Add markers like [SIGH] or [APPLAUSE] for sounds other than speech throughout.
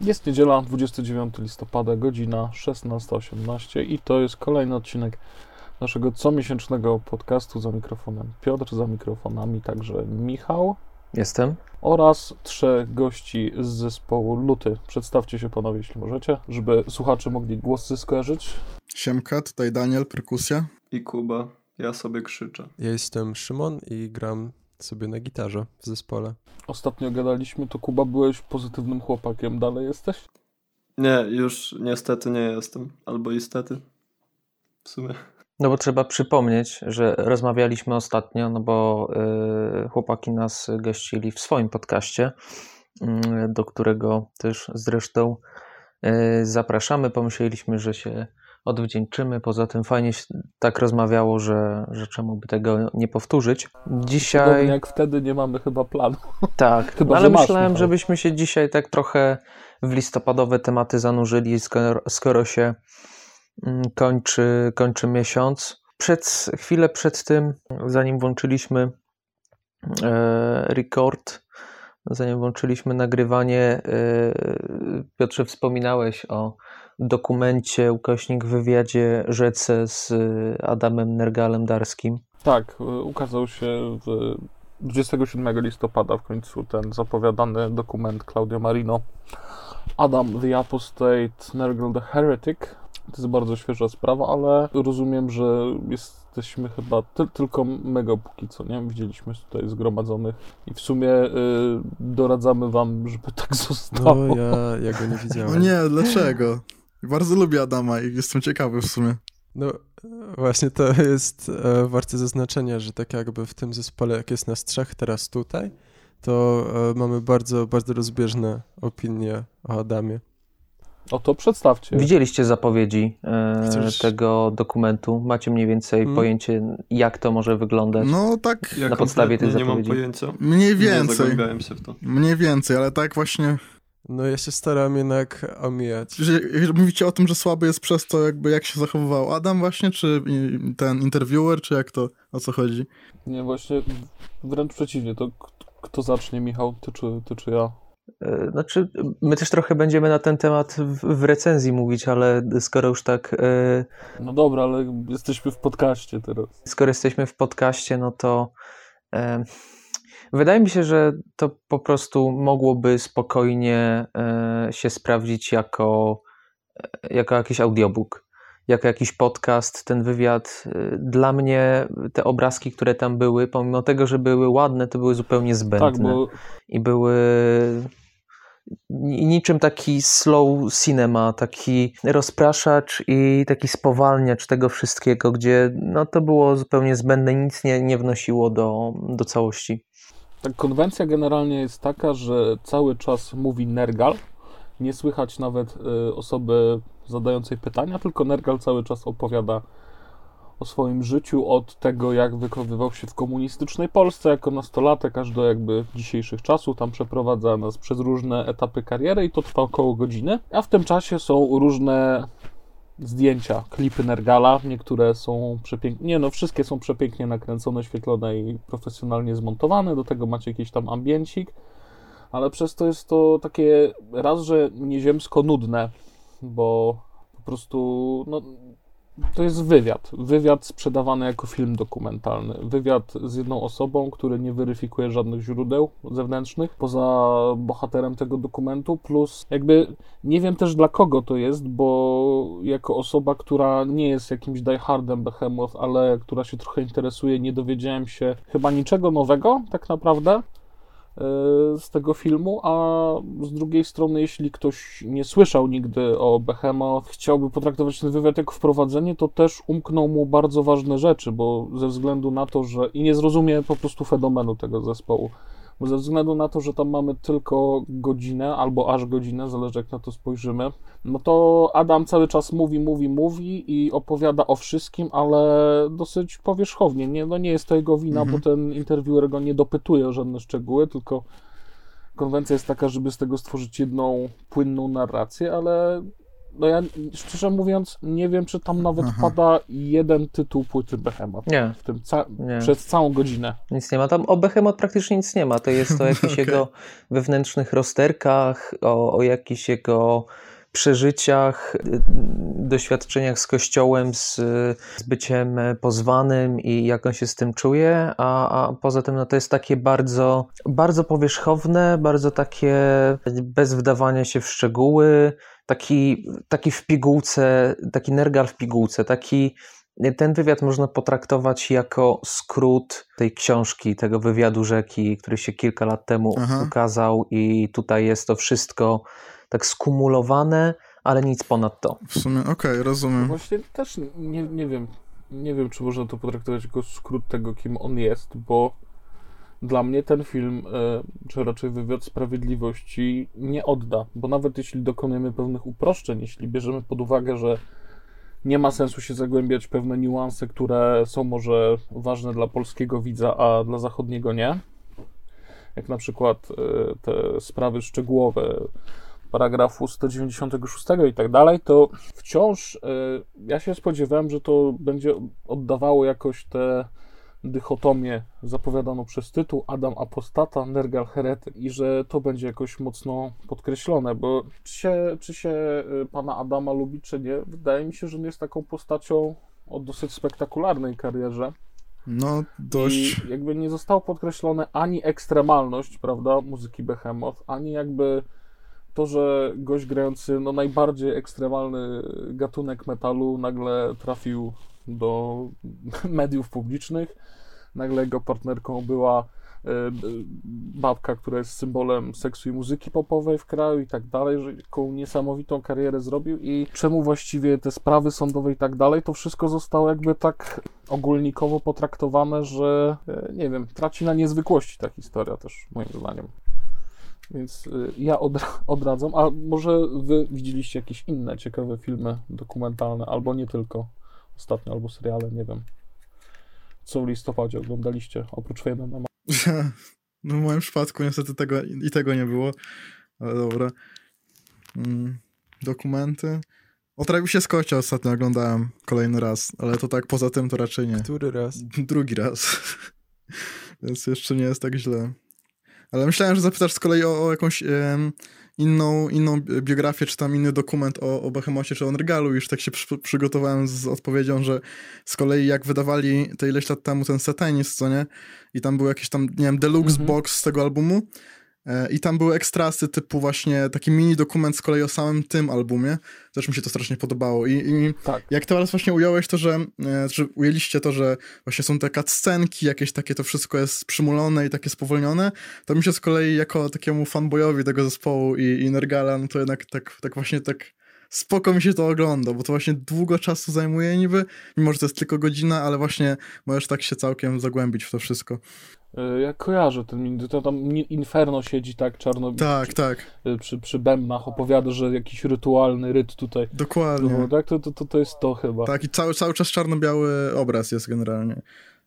Jest niedziela, 29 listopada, godzina 16.18 i to jest kolejny odcinek naszego comiesięcznego podcastu za mikrofonem Piotr, za mikrofonami także Michał Jestem. oraz trzech gości z zespołu Luty. Przedstawcie się panowie, jeśli możecie, żeby słuchacze mogli głosy skojarzyć. Siemka, tutaj Daniel, perkusja. i Kuba. Ja sobie krzyczę. Ja jestem Szymon i gram sobie na gitarze w zespole. Ostatnio gadaliśmy, to Kuba byłeś pozytywnym chłopakiem, dalej jesteś? Nie, już niestety nie jestem. Albo istety. W sumie. No bo trzeba przypomnieć, że rozmawialiśmy ostatnio, no bo y, chłopaki nas gościli w swoim podcaście, y, do którego też zresztą y, zapraszamy. Pomyśleliśmy, że się odwdzięczymy. Poza tym fajnie się tak rozmawiało, że, że czemu by tego nie powtórzyć. Podobnie Dzisiaj. jak wtedy nie mamy chyba planu. [LAUGHS] Tak, Chyba, ale że masz, myślałem, Michał. żebyśmy się dzisiaj tak trochę w listopadowe tematy zanurzyli, skoro, skoro się mm, kończy, kończy miesiąc. Przed, chwilę przed tym, zanim włączyliśmy e, record, zanim włączyliśmy nagrywanie, e, Piotrze, wspominałeś o dokumencie ukośnik w wywiadzie rzece z Adamem Nergalem-Darskim. Tak, y, ukazał się w 27 listopada w końcu ten zapowiadany dokument Claudio Marino. Adam the Apostate, Nergal the Heretic. To jest bardzo świeża sprawa, ale rozumiem, że jesteśmy chyba ty tylko my go póki co, nie? Widzieliśmy tutaj zgromadzonych i w sumie y, doradzamy wam, żeby tak zostało. No, ja, ja go nie widziałem. nie, dlaczego? Bardzo lubię Adama i jestem ciekawy w sumie. No, właśnie to jest e, warte zaznaczenia, że tak jakby w tym zespole, jak jest nas trzech teraz tutaj, to e, mamy bardzo, bardzo rozbieżne opinie o Adamie. O to przedstawcie. Widzieliście zapowiedzi e, tego dokumentu? Macie mniej więcej Hmm. pojęcie, jak to może wyglądać? No tak Ja Na podstawie tych kompletnie nie mam zapowiedzi. pojęcia. mniej Nie więcej. zagłębiałem się w to. Mniej więcej, ale tak właśnie, No, ja się staram jednak omijać. że, mówicie o tym, że słaby jest przez to jakby jak się zachowywał Adam właśnie, czy ten interviewer, czy jak to, o co chodzi? Nie, właśnie wręcz przeciwnie. To kto zacznie, Michał? Ty czy, ty czy ja? E, Znaczy, my też trochę będziemy na ten temat w, w recenzji mówić, ale skoro już tak, e, No dobra, ale jesteśmy w podcaście teraz. skoro jesteśmy w podcaście, no to e, wydaje mi się, że to po prostu mogłoby spokojnie e, się sprawdzić jako, e, jako jakiś audiobook. Jako jakiś podcast, ten wywiad. e, Dla mnie te obrazki, które tam były, pomimo tego, że były ładne, to były zupełnie zbędne. Tak, bo i były ni- niczym taki slow cinema, taki rozpraszacz i taki spowalniacz tego wszystkiego, gdzie no, to było zupełnie zbędne, nic nie, nie wnosiło do, do całości. Tak, konwencja generalnie jest taka, że cały czas mówi Nergal. Nie słychać nawet y, osoby zadającej pytania, tylko Nergal cały czas opowiada o swoim życiu, od tego jak wychowywał się w komunistycznej Polsce jako nastolatek, aż do jakby dzisiejszych czasów. Tam przeprowadza nas przez różne etapy kariery i to trwa około godziny. A w tym czasie są różne zdjęcia, klipy Nergala. Niektóre są przepięknie, nie no, wszystkie są przepięknie nakręcone, świetlone i profesjonalnie zmontowane. Do tego macie jakiś tam ambiencik, ale przez to jest to takie raz, że nieziemsko nudne, bo po prostu, no, to jest wywiad. Wywiad sprzedawany jako film dokumentalny. Wywiad z jedną osobą, który nie weryfikuje żadnych źródeł zewnętrznych poza bohaterem tego dokumentu. Plus, jakby nie wiem też dla kogo to jest, bo jako osoba, która nie jest jakimś diehardem Behemoth, ale która się trochę interesuje, nie dowiedziałem się chyba niczego nowego, tak naprawdę z tego filmu, a z drugiej strony, jeśli ktoś nie słyszał nigdy o Behemoth, chciałby potraktować ten wywiad jako wprowadzenie, to też umkną mu bardzo ważne rzeczy, bo ze względu na to, że i nie zrozumie po prostu fenomenu tego zespołu, Bo ze względu na to, że tam mamy tylko godzinę albo aż godzinę, zależy jak na to spojrzymy, no to Adam cały czas mówi, mówi, mówi i opowiada o wszystkim, ale dosyć powierzchownie. Nie, no nie jest to jego wina, Mhm. bo ten interviewer go nie dopytuje o żadne szczegóły, tylko konwencja jest taka, żeby z tego stworzyć jedną płynną narrację, ale no ja szczerze mówiąc nie wiem, czy tam nawet Aha. pada jeden tytuł płyty Behemoth. Nie, W tym ca- Nie. przez całą godzinę. nic nie ma. Tam o Behemoth praktycznie nic nie ma. To jest o [LAUGHS] jakichś Okej. jego wewnętrznych rozterkach, o, o jakichś jego przeżyciach, y, doświadczeniach z kościołem, z, z byciem pozwanym i jak on się z tym czuje, a, a poza tym no to jest takie bardzo, bardzo powierzchowne, bardzo takie bez wdawania się w szczegóły, taki, taki w pigułce, taki nergal w pigułce, taki ten wywiad można potraktować jako skrót tej książki, tego wywiadu rzeki, który się kilka lat temu Aha. ukazał, i tutaj jest to wszystko tak skumulowane, ale nic ponad to. W sumie, okej, rozumiem. Właśnie też nie, nie wiem, nie wiem, czy można to potraktować jako skrót tego, kim on jest, bo dla mnie ten film, e, czy raczej wywiad sprawiedliwości nie odda, bo nawet jeśli dokonujemy pewnych uproszczeń, jeśli bierzemy pod uwagę, że nie ma sensu się zagłębiać w pewne niuanse, które są może ważne dla polskiego widza, a dla zachodniego nie, jak na przykład e, te sprawy szczegółowe, paragrafu 196 i tak dalej, to wciąż y, ja się spodziewałem, że to będzie oddawało jakoś tę dychotomię zapowiadaną przez tytuł Adam Apostata, Nergal Heretyk i że to będzie jakoś mocno podkreślone, bo czy się, czy się y, pana Adama lubi, czy nie, wydaje mi się, że on jest taką postacią o dosyć spektakularnej karierze. No, dość. I jakby nie zostało podkreślone ani ekstremalność, prawda, muzyki Behemoth, ani jakby to, że gość grający no, najbardziej ekstremalny gatunek metalu nagle trafił do [LAUGHS] mediów publicznych. Nagle jego partnerką była e, babka, która jest symbolem seksu i muzyki popowej w kraju i tak dalej, że jaką niesamowitą karierę zrobił i czemu właściwie te sprawy sądowe i tak dalej, to wszystko zostało jakby tak ogólnikowo potraktowane, że e, nie wiem, traci na niezwykłości ta historia też moim zdaniem. Więc y, ja odra- odradzam, a może wy widzieliście jakieś inne ciekawe filmy dokumentalne, albo nie tylko ostatnio, albo seriale, nie wiem. Co w listopadzie oglądaliście, oprócz Fejmena? [LAUGHS] No w moim przypadku niestety tego i tego nie było, ale dobra. Mm, dokumenty. O Travisie Scottie ostatnio oglądałem kolejny raz, ale to tak poza tym to raczej nie. Który raz? Drugi raz. [LAUGHS] Więc jeszcze nie jest tak źle. Ale myślałem, że zapytasz z kolei o, o jakąś em, inną, inną biografię, czy tam inny dokument o, o Behemocie, czy o Nergalu. Już tak się przy, przygotowałem z odpowiedzią, że z kolei jak wydawali to ileś lat temu ten Satanist, co nie? I tam był jakiś tam, nie wiem, deluxe Mhm. box z tego albumu. E, I tam były ekstrasy typu właśnie taki mini dokument z kolei o samym tym albumie. Też mi się to strasznie podobało. I, i Tak. jak teraz właśnie ująłeś to, że, e, że ujęliście to, że właśnie są te cutscenki, jakieś takie, to wszystko jest przymulone i takie spowolnione, to mi się z kolei jako takiemu fanboyowi tego zespołu i, i Nergala, no to jednak tak, tak właśnie tak spoko mi się to ogląda, bo to właśnie długo czasu zajmuje niby, mimo że to jest tylko godzina, ale właśnie możesz tak się całkiem zagłębić w to wszystko. Y, Ja kojarzę ten to tam Inferno siedzi tak czarno Tak, tak, przy, przy, przy bębnach, opowiada, że jakiś rytualny ryt tutaj dokładnie. było, tak? To, to, to, to jest to chyba. Tak, i cały, cały czas czarno-biały obraz jest generalnie.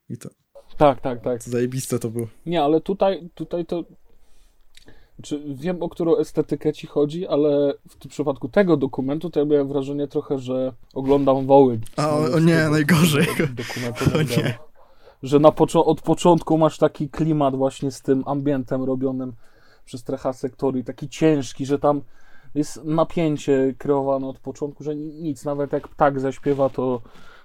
I to tak, tak. tak. zajebiste to było. Nie, ale tutaj, tutaj to. Czy wiem, o którą estetykę ci chodzi, ale w tym przypadku tego dokumentu to ja miałem wrażenie trochę, że oglądam woły. A, o, o nie, najgorzej. Dokumentu [LAUGHS] O nie. Że na od początku masz taki klimat właśnie z tym ambientem robionym przez Trecha Sektory, taki ciężki, że tam jest napięcie kreowane od początku, że nic, nawet jak ptak zaśpiewa, to,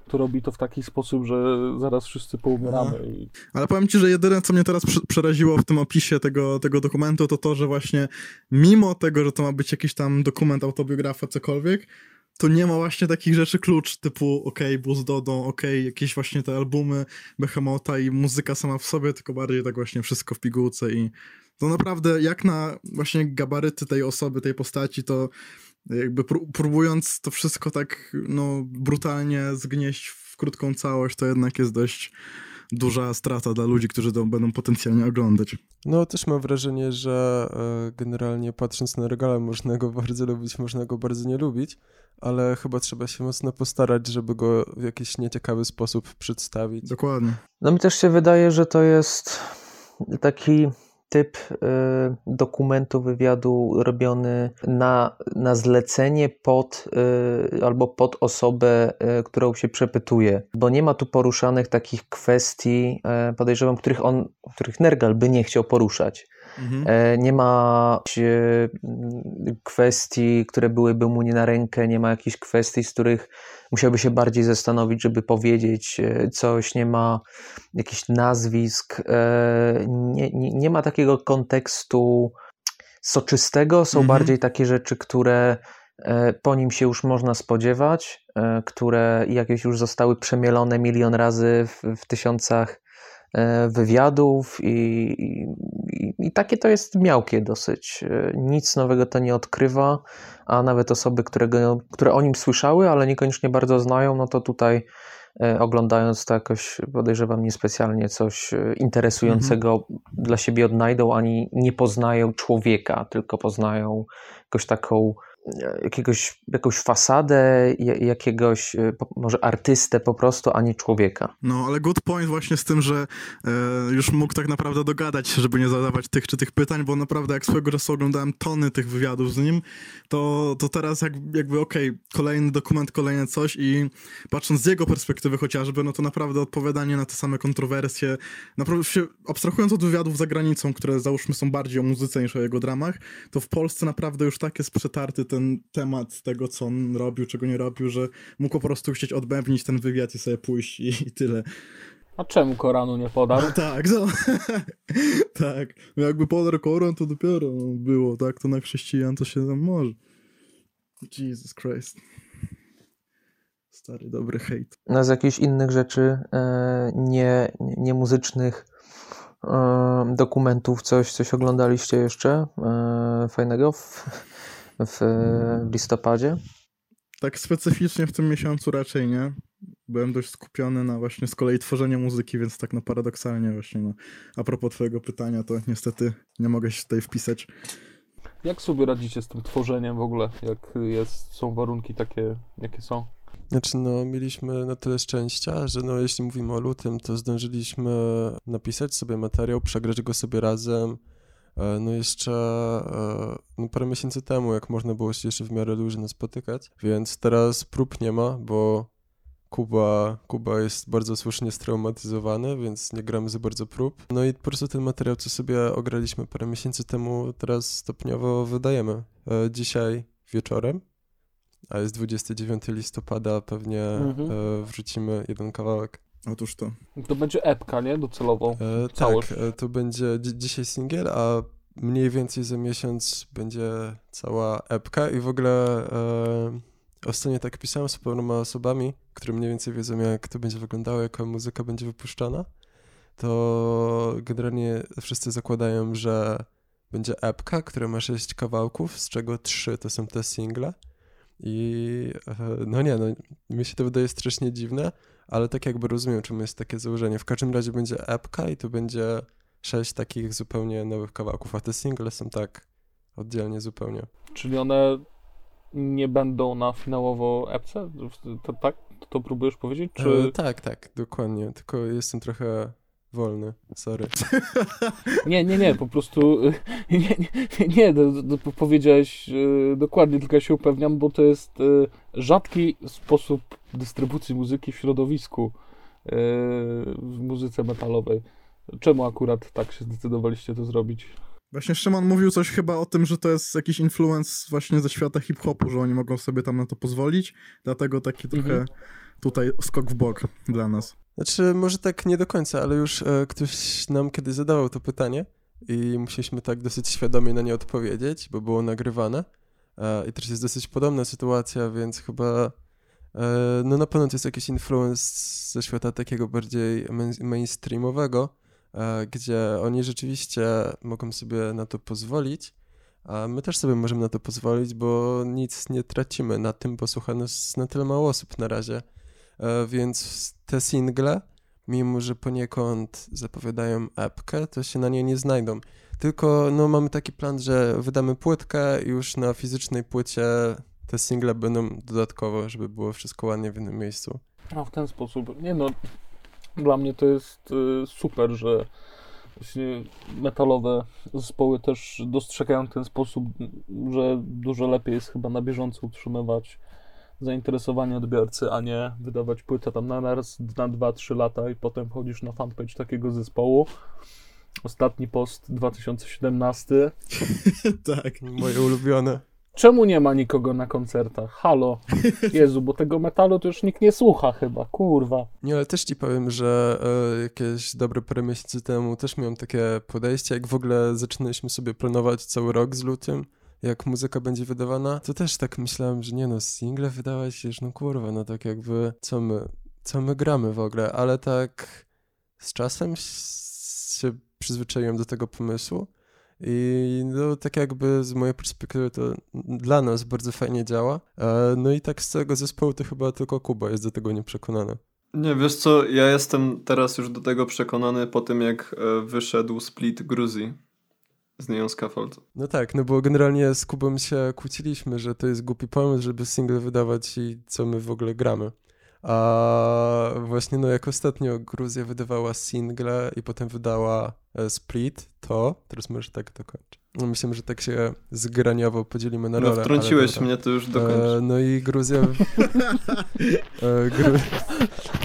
to robi to w taki sposób, że zaraz wszyscy poumieramy. I Ale powiem ci, że jedyne, co mnie teraz przeraziło w tym opisie tego, tego dokumentu, to to, że właśnie mimo tego, że to ma być jakiś tam dokument, autobiografa, cokolwiek, to nie ma właśnie takich rzeczy klucz typu okej, okay, Buzz Dodą, okej, jakieś właśnie te albumy Behemota i muzyka sama w sobie, tylko bardziej tak właśnie wszystko w pigułce i to naprawdę jak na właśnie gabaryty tej osoby, tej postaci, to jakby pró- próbując to wszystko tak no brutalnie zgnieść w krótką całość, to jednak jest dość duża strata dla ludzi, którzy to będą potencjalnie oglądać. No też mam wrażenie, że e, generalnie patrząc na regale można go bardzo lubić, można go bardzo nie lubić, ale chyba trzeba się mocno postarać, żeby go w jakiś nieciekawy sposób przedstawić. Dokładnie. No mi też się wydaje, że to jest taki typ y, dokumentu, wywiadu robiony na, na zlecenie pod y, albo pod osobę, y, którą się przepytuje, bo nie ma tu poruszanych takich kwestii, podejrzewam, których on, których Nergal by nie chciał poruszać. Mhm. E, Nie ma e, kwestii, które byłyby mu nie na rękę, nie ma jakichś kwestii, z których musiałby się bardziej zastanowić, żeby powiedzieć e, coś, nie ma jakichś nazwisk, e, nie, nie, nie ma takiego kontekstu soczystego, są Mhm. bardziej takie rzeczy, które po nim się już można spodziewać, które jakieś już zostały przemielone milion razy w, w tysiącach wywiadów i, i, i- takie to jest miałkie dosyć. E, Nic nowego to nie odkrywa, a nawet osoby, które, go, które o nim słyszały, ale niekoniecznie bardzo znają, no to tutaj e, oglądając to jakoś podejrzewam niespecjalnie coś e, interesującego dla siebie odnajdą, ani nie poznają człowieka, tylko poznają jakąś taką e, jakiegoś, jakąś fasadę, ja- jakiegoś po- może artystę po prostu, a nie człowieka. No, ale good point właśnie z tym, że e, już mógł tak naprawdę dogadać żeby nie zadawać tych czy tych pytań, bo naprawdę jak swego czasu oglądałem tony tych wywiadów z nim, to, to teraz jak, jakby okej, kolejny dokument, kolejne coś i patrząc z jego perspektywy chociażby, no to naprawdę odpowiadanie na te same kontrowersje, naprawdę się, abstrahując od wywiadów za granicą, które załóżmy są bardziej o muzyce niż o jego dramach, to w Polsce naprawdę już tak jest przetarty ten temat tego, co on robił, czego nie robił, że mógł po prostu chcieć odbębnić ten wywiad i sobie pójść i, i tyle. A czemu Koranu nie podał? No tak, no. [LAUGHS] tak. No Jakby podarł Koran, to dopiero było, tak? To na chrześcijan to się tam może. Jesus Christ. Stary, dobry hejt. No z jakichś innych rzeczy, e, nie, nie muzycznych e, dokumentów, coś, coś oglądaliście jeszcze e, fajnego w, w listopadzie? Tak specyficznie w tym miesiącu raczej nie. Byłem dość skupiony na właśnie z kolei tworzeniu muzyki, więc tak no paradoksalnie właśnie no. A propos twojego pytania, to niestety nie mogę się tutaj wpisać. Jak sobie radzicie z tym tworzeniem w ogóle? Jak jest, są warunki takie, jakie są? Znaczy, no, mieliśmy na tyle szczęścia, że no, jeśli mówimy o lutym, to zdążyliśmy napisać sobie materiał, przegrać go sobie razem. E, No jeszcze e, no, parę miesięcy temu, jak można było się jeszcze w miarę luźno spotykać, więc teraz prób nie ma, bo Kuba, Kuba jest bardzo słusznie straumatyzowany, więc nie gramy za bardzo prób. No i po prostu ten materiał, co sobie ograliśmy parę miesięcy temu, teraz stopniowo wydajemy. E, Dzisiaj wieczorem, a jest 29 listopada, pewnie Mhm. wrzucimy jeden kawałek. Otóż to. To będzie epka, nie? Docelowo. E, Całość. tak, to będzie dzi- dzisiaj singiel, a mniej więcej za miesiąc będzie cała epka i w ogóle e, ostatnio tak pisałem z paroma osobami, które mniej więcej wiedzą jak to będzie wyglądało, jaka muzyka będzie wypuszczana, to generalnie wszyscy zakładają, że będzie epka, która ma sześć kawałków, z czego trzy to są te single i e, no nie, no mi się to wydaje strasznie dziwne, ale tak jakby rozumiem, czym jest takie założenie. W każdym razie będzie epka i to będzie sześć takich zupełnie nowych kawałków, a te single są tak oddzielnie zupełnie. Czyli one nie będą na finałowo epce? To, tak? To, to próbujesz powiedzieć? Czy... E, tak, tak, dokładnie, tylko jestem trochę wolny, sorry. [LAUGHS] Nie, nie, nie, po prostu [LAUGHS] nie, nie, nie no, no, powiedziałeś y, dokładnie, tylko ja się upewniam, bo to jest y, rzadki sposób dystrybucji muzyki w środowisku y, w muzyce metalowej. Czemu akurat tak się zdecydowaliście to zrobić? Właśnie Szymon mówił coś chyba o tym, że to jest jakiś influence właśnie ze świata hip-hopu, że oni mogą sobie tam na to pozwolić, dlatego taki trochę Mhm. Tutaj skok w bok dla nas. Znaczy, może tak nie do końca, ale już e, ktoś nam kiedyś zadawał to pytanie i musieliśmy tak dosyć świadomie na nie odpowiedzieć, bo było nagrywane. E, I też jest dosyć podobna sytuacja, więc chyba e, no na pewno to jest jakiś influence ze świata takiego bardziej main- mainstreamowego, e, gdzie oni rzeczywiście mogą sobie na to pozwolić, a my też sobie możemy na to pozwolić, bo nic nie tracimy na tym, bo słucha nas na tyle mało osób na razie. E, Więc te single mimo że poniekąd zapowiadają epkę, to się na nie nie znajdą. Tylko no, mamy taki plan, że wydamy płytkę i już na fizycznej płycie te single będą dodatkowo, żeby było wszystko ładnie w jednym miejscu. A w ten sposób. Nie no, dla mnie to jest y, super, że właśnie metalowe zespoły też dostrzegają ten sposób, że dużo lepiej jest chyba na bieżąco utrzymywać zainteresowanie odbiorcy, a nie wydawać płytę tam na raz, na 2-3 lata i potem chodzisz na fanpage takiego zespołu. Ostatni post 2017. [LAUGHS] tak. Moje ulubione. Czemu nie ma nikogo na koncertach? Halo. [LAUGHS] Jezu, bo tego metalu to już nikt nie słucha chyba, kurwa. Nie, ale też ci powiem, że e, jakieś dobre parę miesięcy temu też miałem takie podejście, jak w ogóle zaczynaliśmy sobie planować cały rok z lutym, jak muzyka będzie wydawana, to też tak myślałem, że nie no, single wydawać już, no kurwa, no tak jakby, co my, co my gramy w ogóle, ale tak z czasem się przyzwyczaiłem do tego pomysłu i no tak jakby z mojej perspektywy to dla nas bardzo fajnie działa, e, no i tak z całego zespołu to chyba tylko Kuba jest do tego nieprzekonany. Nie, wiesz co, ja jestem teraz już do tego przekonany po tym, jak e, wyszedł split Gruzji z Neon Scaffold. No tak, no bo generalnie z Kubą się kłóciliśmy, że to jest głupi pomysł, żeby single wydawać i co my w ogóle gramy. A właśnie no jak ostatnio Gruzja wydawała single i potem wydała e, Split, to, teraz możesz tak dokończyć. No myślę, że tak się zgraniowo podzielimy na No rolę. wtrąciłeś ale dobra. mnie, to już E, dokończ. no i Gruzja... [LAUGHS] e, Gru...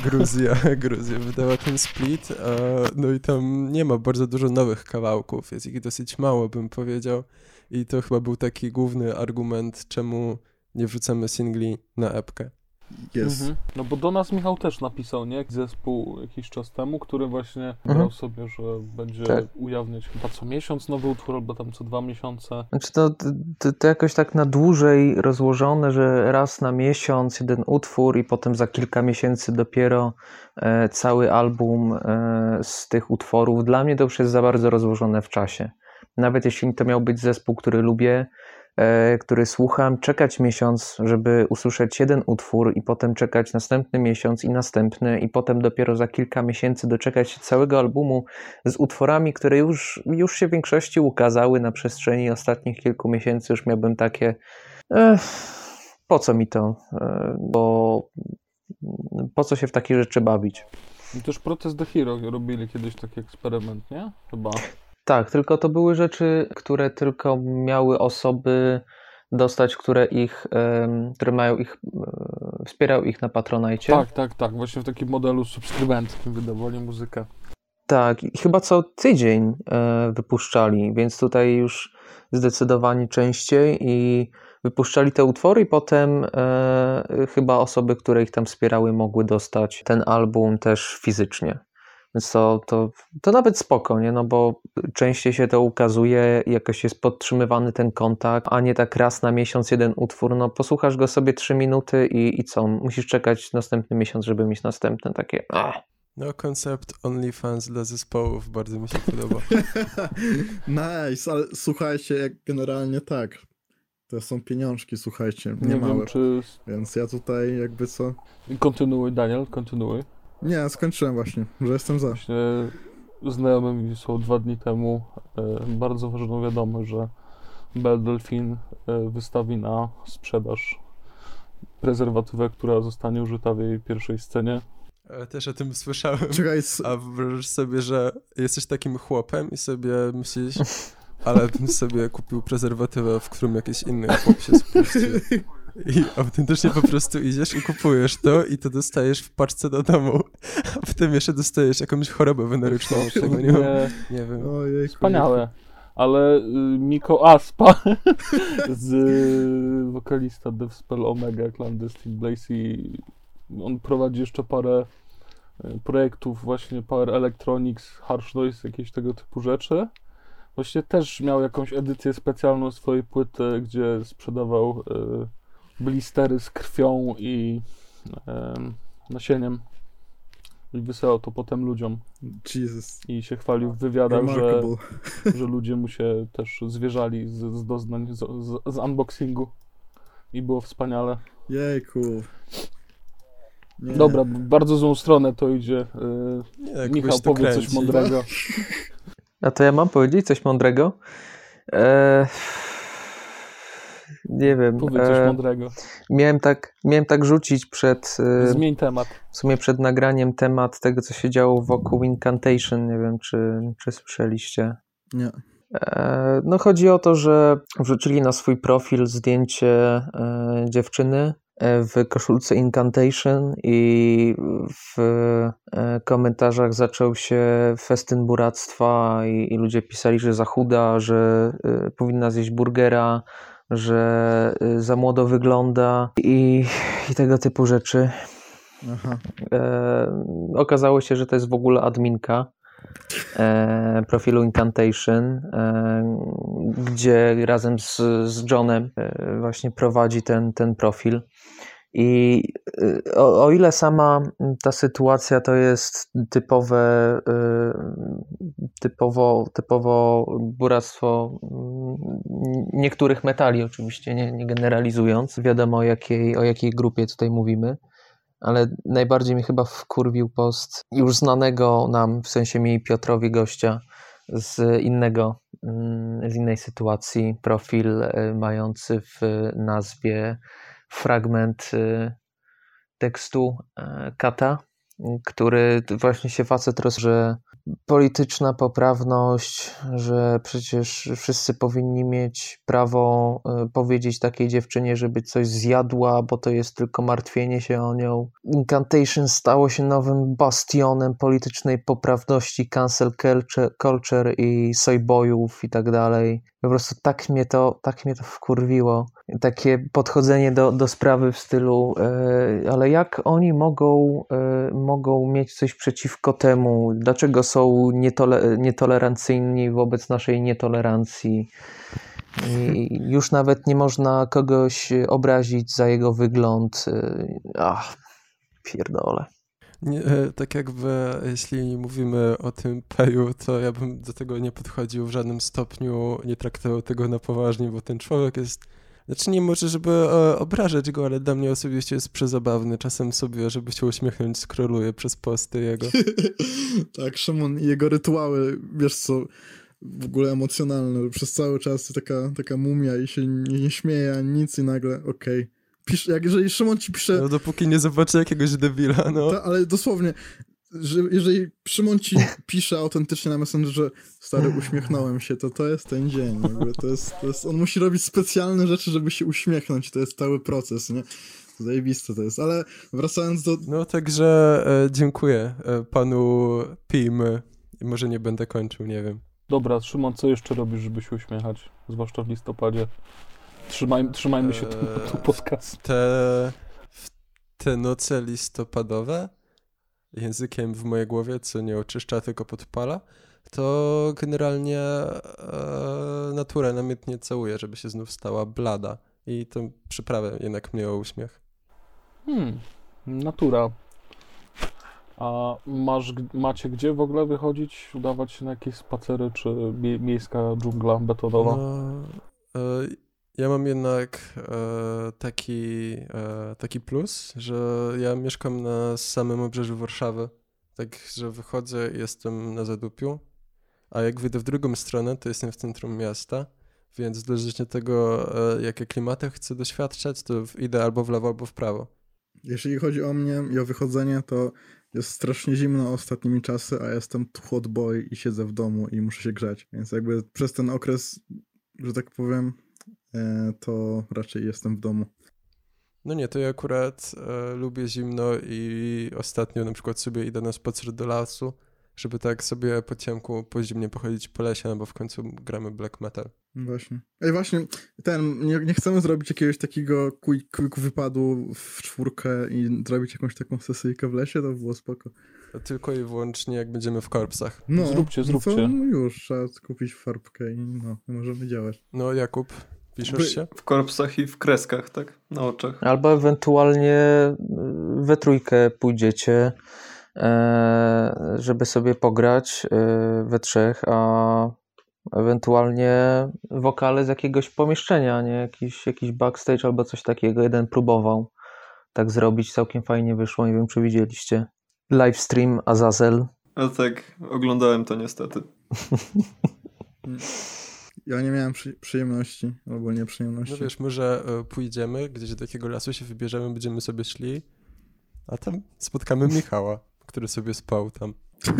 Gruzja, Gruzja wydała ten split, e, no i tam nie ma bardzo dużo nowych kawałków, jest ich dosyć mało, bym powiedział. I to chyba był taki główny argument, czemu nie wrzucamy singli na epkę. Jest. Mhm. No bo do nas Michał też napisał, nie? Zespół jakiś czas temu, który właśnie Mhm. brał sobie, że będzie Tak. ujawniać chyba co miesiąc nowy utwór, albo tam co dwa miesiące. Znaczy to, to, to jakoś tak na dłużej rozłożone, że raz na miesiąc jeden utwór i potem za kilka miesięcy dopiero e, cały album e, z tych utworów. Dla mnie to już jest za bardzo rozłożone w czasie. Nawet jeśli to miał być zespół, który lubię, który słucham, czekać miesiąc, żeby usłyszeć jeden utwór i potem czekać następny miesiąc i następny i potem dopiero za kilka miesięcy doczekać całego albumu z utworami, które już, już się w większości ukazały na przestrzeni ostatnich kilku miesięcy, już miałbym takie "Ech, po co mi to, E, bo po co się w takie rzeczy bawić. I też Protest the Hero robili kiedyś taki eksperyment, nie? Chyba. Tak, tylko to były rzeczy, które tylko miały osoby dostać, które ich, które mają ich, e, wspierał ich na Patronajcie. Tak, tak, tak. Właśnie w takim modelu subskrybentów wydawali muzykę. Tak, i chyba co tydzień e, wypuszczali, więc tutaj już zdecydowanie częściej i wypuszczali te utwory i potem e, chyba osoby, które ich tam wspierały mogły dostać ten album też fizycznie. Więc to, to, to nawet spoko, nie? No bo częściej się to ukazuje, jakoś jest podtrzymywany ten kontakt, a nie tak raz na miesiąc jeden utwór. No posłuchasz go sobie trzy minuty i, i co? Musisz czekać następny miesiąc, żeby mieć następne takie. Ah. No koncept OnlyFans dla zespołów bardzo mi się [LAUGHS] podoba. nice, ale słuchajcie, jak generalnie tak. To są pieniążki, słuchajcie, nie, Nie małe. wiem, czy... Więc ja tutaj jakby co... Kontynuuj, Daniel, kontynuuj. Nie, skończyłem właśnie, że jestem za. Właśnie znajomy mi wysłał dwa dni temu e, bardzo ważną wiadomość, że Belle Delphine e, wystawi na sprzedaż prezerwatywę, która zostanie użyta w jej pierwszej scenie. E, Też o tym słyszałem. Czekaj, s- A wyobraź sobie, że jesteś takim chłopem i sobie myślisz, ale bym sobie kupił prezerwatywę, w którym jakiś inny chłop się spuścił. [LAUGHS] I autentycznie po prostu idziesz i kupujesz to i to dostajesz w paczce do domu, a potem jeszcze dostajesz jakąś chorobę weneryczną tego, nie mam, Nie, nie wiem. Ojej, wspaniałe. Ale y, Miko Aspa [LAUGHS] z y, wokalista Deathspell Omega, Clandestine Blaze i on prowadzi jeszcze parę y, projektów właśnie Power Electronics, Harsh Noise, jakieś tego typu rzeczy. Właśnie też miał jakąś edycję specjalną swojej płyty, gdzie sprzedawał y, blistery z krwią i y, nasieniem i wysyłał to potem ludziom Jesus. i się chwalił w wywiadach, że, [LAUGHS] że ludzie mu się też zwierzali z, z doznań, z, z, z unboxingu i było wspaniale. Jejku. Nie. Dobra, w bardzo złą stronę to idzie. Yy, Nie, Michał, to powiedz coś kręci. mądrego. A to ja mam powiedzieć coś mądrego? Eee, nie wiem. Powiedz coś eee, mądrego. miałem, tak, miałem tak rzucić przed, e, Zmień temat. w sumie przed nagraniem temat tego, co się działo wokół Incantation. Nie wiem, czy, czy słyszeliście. Nie. E, No chodzi o to, że wrzucili na swój profil zdjęcie e, dziewczyny e, w koszulce Incantation i w e, komentarzach zaczął się festyn buractwa i, i ludzie pisali, że za chuda, że e, powinna zjeść burgera, że e, za młodo wygląda i, i tego typu rzeczy. E, okazało się, że to jest w ogóle adminka e, profilu Incantation, e, gdzie razem z, z Johnem e, właśnie prowadzi ten, ten profil. I e, o, o ile sama ta sytuacja to jest typowe, e, typowo, typowo buractwo mm, niektórych metali, oczywiście nie, nie generalizując, wiadomo o jakiej, o jakiej grupie tutaj mówimy ale najbardziej mi chyba wkurwił post już znanego nam, w sensie mi Piotrowi gościa z innego, z innej sytuacji, profil y, mający w nazwie fragment y, tekstu y, Kata, który właśnie się facet roz, że polityczna poprawność, że przecież wszyscy powinni mieć prawo y, powiedzieć takiej dziewczynie, żeby coś zjadła, bo to jest tylko martwienie się o nią. Incantation stało się nowym bastionem politycznej poprawności, cancel culture, i soyboyów i tak dalej. Po prostu tak mnie to, tak mnie to wkurwiło. Takie podchodzenie do, do sprawy w stylu, e, ale jak oni mogą, e, mogą mieć coś przeciwko temu? Dlaczego są nietole, nietolerancyjni wobec naszej nietolerancji? I już nawet nie można kogoś obrazić za jego wygląd. E, Ach, pierdole. Nie, tak jakby jeśli mówimy o tym peju, to ja bym do tego nie podchodził w żadnym stopniu, nie traktował tego na poważnie, bo ten człowiek jest, znaczy nie może, żeby e, obrażać go, ale dla mnie osobiście jest przezabawny. Czasem sobie, żeby się uśmiechnąć, skroluję przez posty jego. [LAUGHS] tak, Szymon i jego rytuały, wiesz co, w ogóle emocjonalne, przez cały czas taka, taka mumia i się nie, nie śmieje ani nic i nagle, okej. Pisze, jak jeżeli Szymon ci pisze, No dopóki nie zobaczę jakiegoś debila, no. ta, ale dosłownie, że jeżeli Szymon ci pisze autentycznie na Messengerze, stary, uśmiechnąłem się, to to jest ten dzień, jakby, to jest, to jest, on musi robić specjalne rzeczy, żeby się uśmiechnąć, to jest cały proces, nie? Zajebiste to jest, ale wracając do, No także e, dziękuję e, panu Pim. Może nie będę kończył, nie wiem. Dobra, Szymon, co jeszcze robisz, żeby się uśmiechać? Zwłaszcza w listopadzie. Trzymaj, trzymajmy się Eee, tematu podcastu. Te, w te noce listopadowe, językiem w mojej głowie, co nie oczyszcza, tylko podpala, to generalnie e, natura namiętnie całuje, żeby się znów stała blada. I tę przyprawę jednak mnie o uśmiech. Hmm, natura. A masz, macie gdzie w ogóle wychodzić, udawać się na jakieś spacery, czy mie miejska dżungla betonowa? No, e, ja mam jednak e, taki, e, taki plus, że ja mieszkam na samym obrzeżu Warszawy. Także wychodzę i jestem na zadupiu, a jak wyjdę w drugą stronę, to jestem w centrum miasta, więc zależnie od tego, e, jakie klimaty chcę doświadczać, to idę albo w lewo, albo w prawo. Jeżeli chodzi o mnie i o wychodzenie, to jest strasznie zimno ostatnimi czasy, a jestem hot boy i siedzę w domu i muszę się grzać. Więc jakby przez ten okres, że tak powiem, to raczej jestem w domu. No nie, to ja akurat e, lubię zimno i ostatnio na przykład sobie idę na spacer do lasu, żeby tak sobie po ciemku, po zimnie pochodzić po lesie, no bo w końcu gramy black metal. Właśnie. Ej, właśnie, ten, nie, nie chcemy zrobić jakiegoś takiego quick, quick wypadu w czwórkę i zrobić jakąś taką sesyjkę w lesie, to by było spoko. To tylko i wyłącznie jak będziemy w korpsach. No, Zróbcie, no zróbcie. To, no już, trzeba kupić farbkę i no, i możemy działać. No Jakub, piszesz się? W korpsach i w kreskach, tak? Na oczach. Albo ewentualnie y, we trójkę pójdziecie, e, żeby sobie pograć e, we trzech, a ewentualnie wokale z jakiegoś pomieszczenia, nie? Jakiś, jakiś backstage albo coś takiego. Jeden próbował tak zrobić. Całkiem fajnie wyszło. Nie wiem, czy widzieliście. Livestream Azazel. A tak, oglądałem to niestety. [LAUGHS] Ja nie miałem przy, przyjemności, albo No nieprzyjemności. wiesz, może e, pójdziemy, gdzieś do takiego lasu się wybierzemy, będziemy sobie szli, a tam spotkamy Michała, który sobie spał tam. [LAUGHS]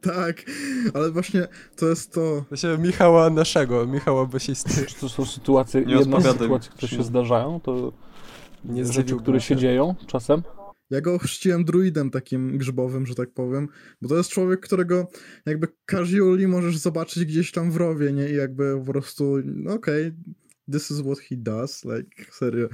tak, ale właśnie to jest to. Się Michała naszego, Michała Basisty. Czy to są sytuacje, Nie jedne które się zdarzają, to Nie rzeczy, które się dzieją czasem. Ja go chrzciłem druidem takim grzybowym, że tak powiem, bo to jest człowiek, którego jakby casually możesz zobaczyć gdzieś tam w rowie, nie? I jakby po prostu, no okej, this is what he does, like, serio.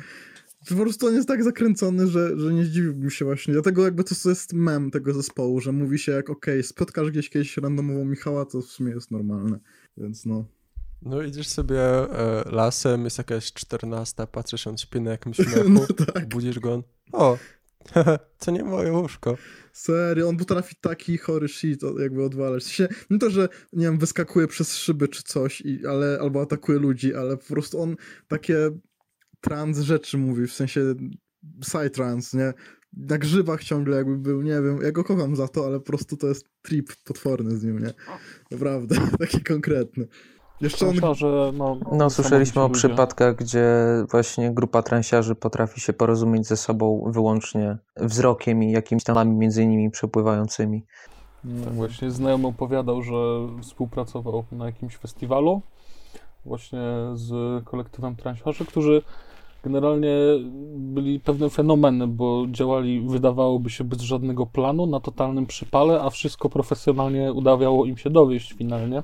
Po prostu on jest tak zakręcony, że, że nie zdziwiłbym się właśnie. Dlatego jakby to jest mem tego zespołu, że mówi się jak okej, spotkasz gdzieś kiedyś randomową Michała, to w sumie jest normalne. Więc no. No idziesz sobie e, lasem, jest jakaś 14, patrzysz, on śpi na jakimś mechu, [LAUGHS] No tak. budzisz go, on, o, [LAUGHS] to nie moje łóżko. Serio, on potrafi taki chory shit jakby odwalać. W sensie, nie to, że nie wiem, wyskakuje przez szyby czy coś, i, ale, albo atakuje ludzi, ale po prostu on takie trans rzeczy mówi, w sensie psytrance, nie? Na grzybach ciągle jakby był, nie wiem, ja go kocham za to, ale po prostu to jest trip potworny z nim, nie? Naprawdę, [LAUGHS] taki konkretny. Jeszcze on Myślę, że no, No, słyszeliśmy o ludzie. przypadkach, gdzie właśnie grupa transiarzy potrafi się porozumieć ze sobą wyłącznie wzrokiem i jakimiś tam między nimi przepływającymi. No, właśnie znajomy opowiadał, że współpracował na jakimś festiwalu właśnie z kolektywem transiarzy, którzy generalnie byli pewne fenomeny, bo działali, wydawałoby się, bez żadnego planu, na totalnym przypale, a wszystko profesjonalnie udawało im się dowieść finalnie.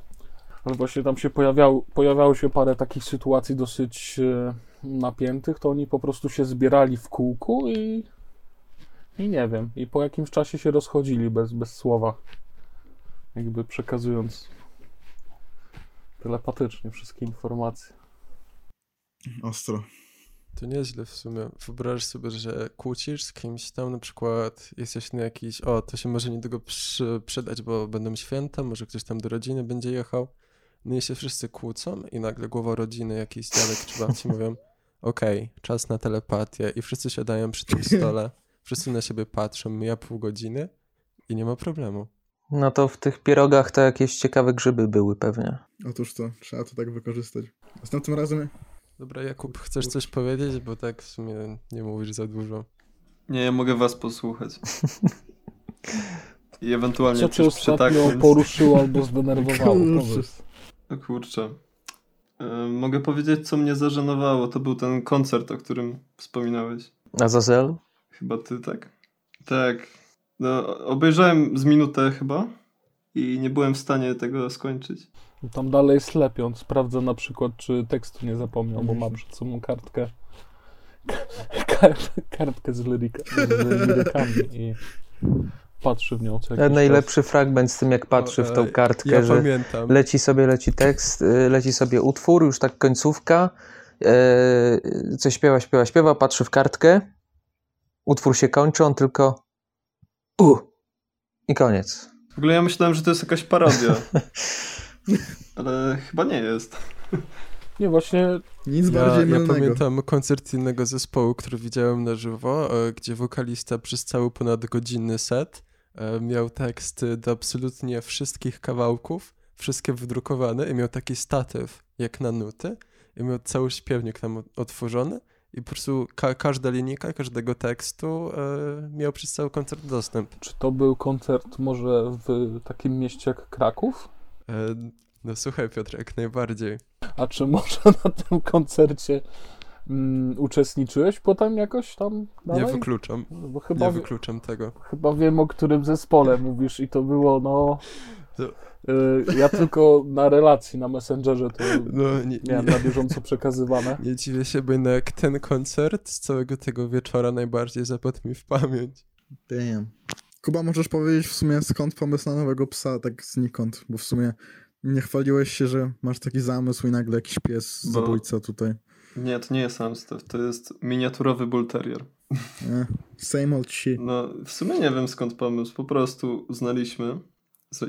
Ale właśnie tam się pojawiało, pojawiało się parę takich sytuacji dosyć e, napiętych, to oni po prostu się zbierali w kółku i, i nie wiem, i po jakimś czasie się rozchodzili bez, bez słowa, jakby przekazując telepatycznie wszystkie informacje. ostro. To nieźle w sumie. Wyobraź sobie, że kłócisz z kimś tam, na przykład jesteś na jakiś, o, to się może niedługo przy, przydać, bo będą święta, może ktoś tam do rodziny będzie jechał. No i się wszyscy kłócą i nagle głowa rodziny, jakiś dziadek czy babci [LAUGHS] mówią, okej, czas na telepatię i wszyscy siadają przy tym stole, [LAUGHS] wszyscy na siebie patrzą, mija pół godziny i nie ma problemu. No to w tych pierogach to jakieś ciekawe grzyby były pewnie. Otóż to, trzeba to tak wykorzystać. Następnym razem Dobra, Jakub, chcesz coś powiedzieć, bo tak w sumie nie mówisz za dużo. Nie, ja mogę was posłuchać. [LAUGHS] I ewentualnie Co cię ostatnio przytaknąć. poruszyło albo zdenerwowało? Powiedz. O kurczę. E, mogę powiedzieć, co mnie zażenowało. To był ten koncert, o którym wspominałeś. Azazel? Chyba ty, tak? Tak. No, obejrzałem z minutę chyba i nie byłem w stanie tego skończyć. Tam dalej slepiąc, sprawdza na przykład, czy tekstu nie zapomniał, bo ma przed sobą kartkę. [LAUGHS] Kart, kartkę z, liryka, z lirykami i patrzy w nią Najlepszy fragment z tym, jak patrzy w tą kartkę, Ja że pamiętam. leci sobie, leci tekst, y, leci sobie utwór, już tak końcówka, e, coś śpiewa, śpiewa, śpiewa, patrzy w kartkę, utwór się kończy, on tylko u i koniec. W ogóle ja myślałem, że to jest jakaś parodia. [LAUGHS] Ale chyba nie jest. Tekst. Nie, właśnie nic Ja, bardziej ja mylnego. pamiętam koncert innego zespołu, który widziałem na żywo, e, gdzie wokalista przez cały ponad godzinny set e, miał teksty do absolutnie wszystkich kawałków, wszystkie wydrukowane i miał taki statyw jak na nuty i miał cały śpiewnik tam otworzony i po prostu ka- każda linijka każdego tekstu e, miał przez cały koncert dostęp. Czy to był koncert może w takim mieście jak Kraków? E, no słuchaj Piotr, jak najbardziej. A czy może [LAUGHS] na tym koncercie mm, uczestniczyłeś potem jakoś tam dalej? Nie wykluczam, Bo chyba, nie wykluczam tego. chyba wiem, o którym zespole mówisz i to było, no... To- y, ja tylko na relacji, na Messengerze to No, nie, miałem nie. na bieżąco przekazywane. Nie dziwię się, bo jednak ten koncert z całego tego wieczora najbardziej zapadł mi w pamięć. Damn. Kuba, możesz powiedzieć w sumie skąd pomysł na nowego psa, tak znikąd, bo w sumie nie chwaliłeś się, że masz taki zamysł i nagle jakiś pies Bo- zabójca tutaj. Nie, to nie jest Amstaff, to jest miniaturowy bull terrier. Eh, same old shit. No, w sumie nie wiem skąd pomysł. Po prostu uznaliśmy,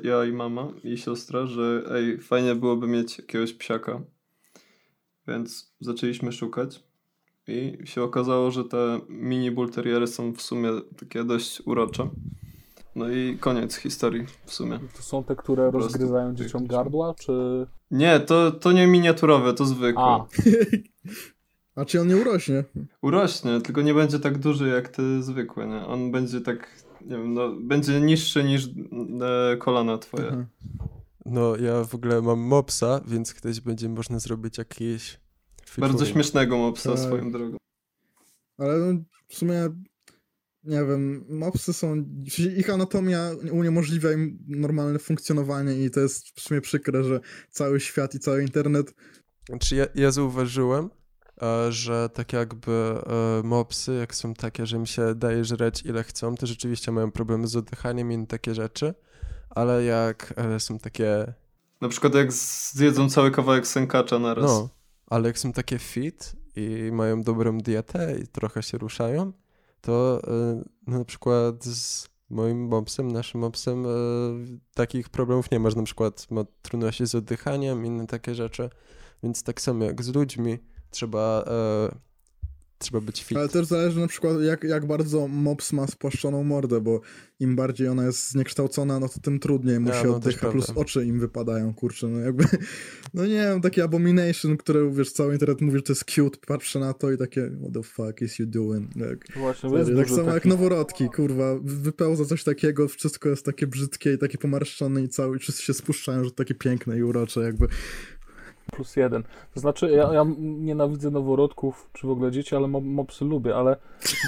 ja i mama i siostra, że ej, fajnie byłoby mieć jakiegoś psiaka. Więc zaczęliśmy szukać i się okazało, że te mini bull terriery są w sumie takie dość urocze. No i koniec historii w sumie. To są te, które rozgryzają dzieciom gardła, czy... Nie, to, to nie miniaturowe, to zwykłe. A, [LAUGHS] A czy on nie urośnie? Urośnie, tylko nie będzie tak duży jak te zwykłe, nie? On będzie tak, nie wiem, no, będzie niższy niż e, kolana twoje. Aha. No, ja w ogóle mam mopsa, więc kiedyś będzie można zrobić jakieś... Bardzo featuring. śmiesznego mopsa Tak. swoją drogą. Ale no, w sumie, nie wiem, mopsy są, ich anatomia uniemożliwia im normalne funkcjonowanie i to jest w sumie przykre, że cały świat i cały internet Znaczy ja, ja zauważyłem, e, że tak jakby e, mopsy, jak są takie, że im się daje żreć ile chcą, to rzeczywiście mają problemy z oddychaniem i inne takie rzeczy, ale jak e, są takie, Na przykład jak zjedzą cały kawałek sękacza naraz. no, ale jak są takie fit i mają dobrą dietę i trochę się ruszają, to e, na przykład z moim mopsem, naszym mopsem e, takich problemów nie ma, że na przykład ma trudności z oddychaniem, inne takie rzeczy, więc tak samo jak z ludźmi, trzeba, e, trzeba być fit. Ale też zależy na przykład jak, jak bardzo mops ma spłaszczoną mordę, bo im bardziej ona jest zniekształcona, no to tym trudniej mu Ja, się no, oddycha, plus prawda. oczy im wypadają, kurczę, no jakby, [LAUGHS] no nie wiem, taki abomination, które, wiesz, cały internet mówi, że to jest cute, patrzę na to i takie, what the fuck is you doing? Tak, właśnie, tak samo jak takich- noworodki, kurwa, wypełza coś takiego, wszystko jest takie brzydkie i takie pomarszczone i cały, wszyscy się spuszczają, że to takie piękne i urocze, jakby, plus jeden. To znaczy, ja, ja nienawidzę noworodków, czy w ogóle dzieci, ale mo- mopsy lubię, ale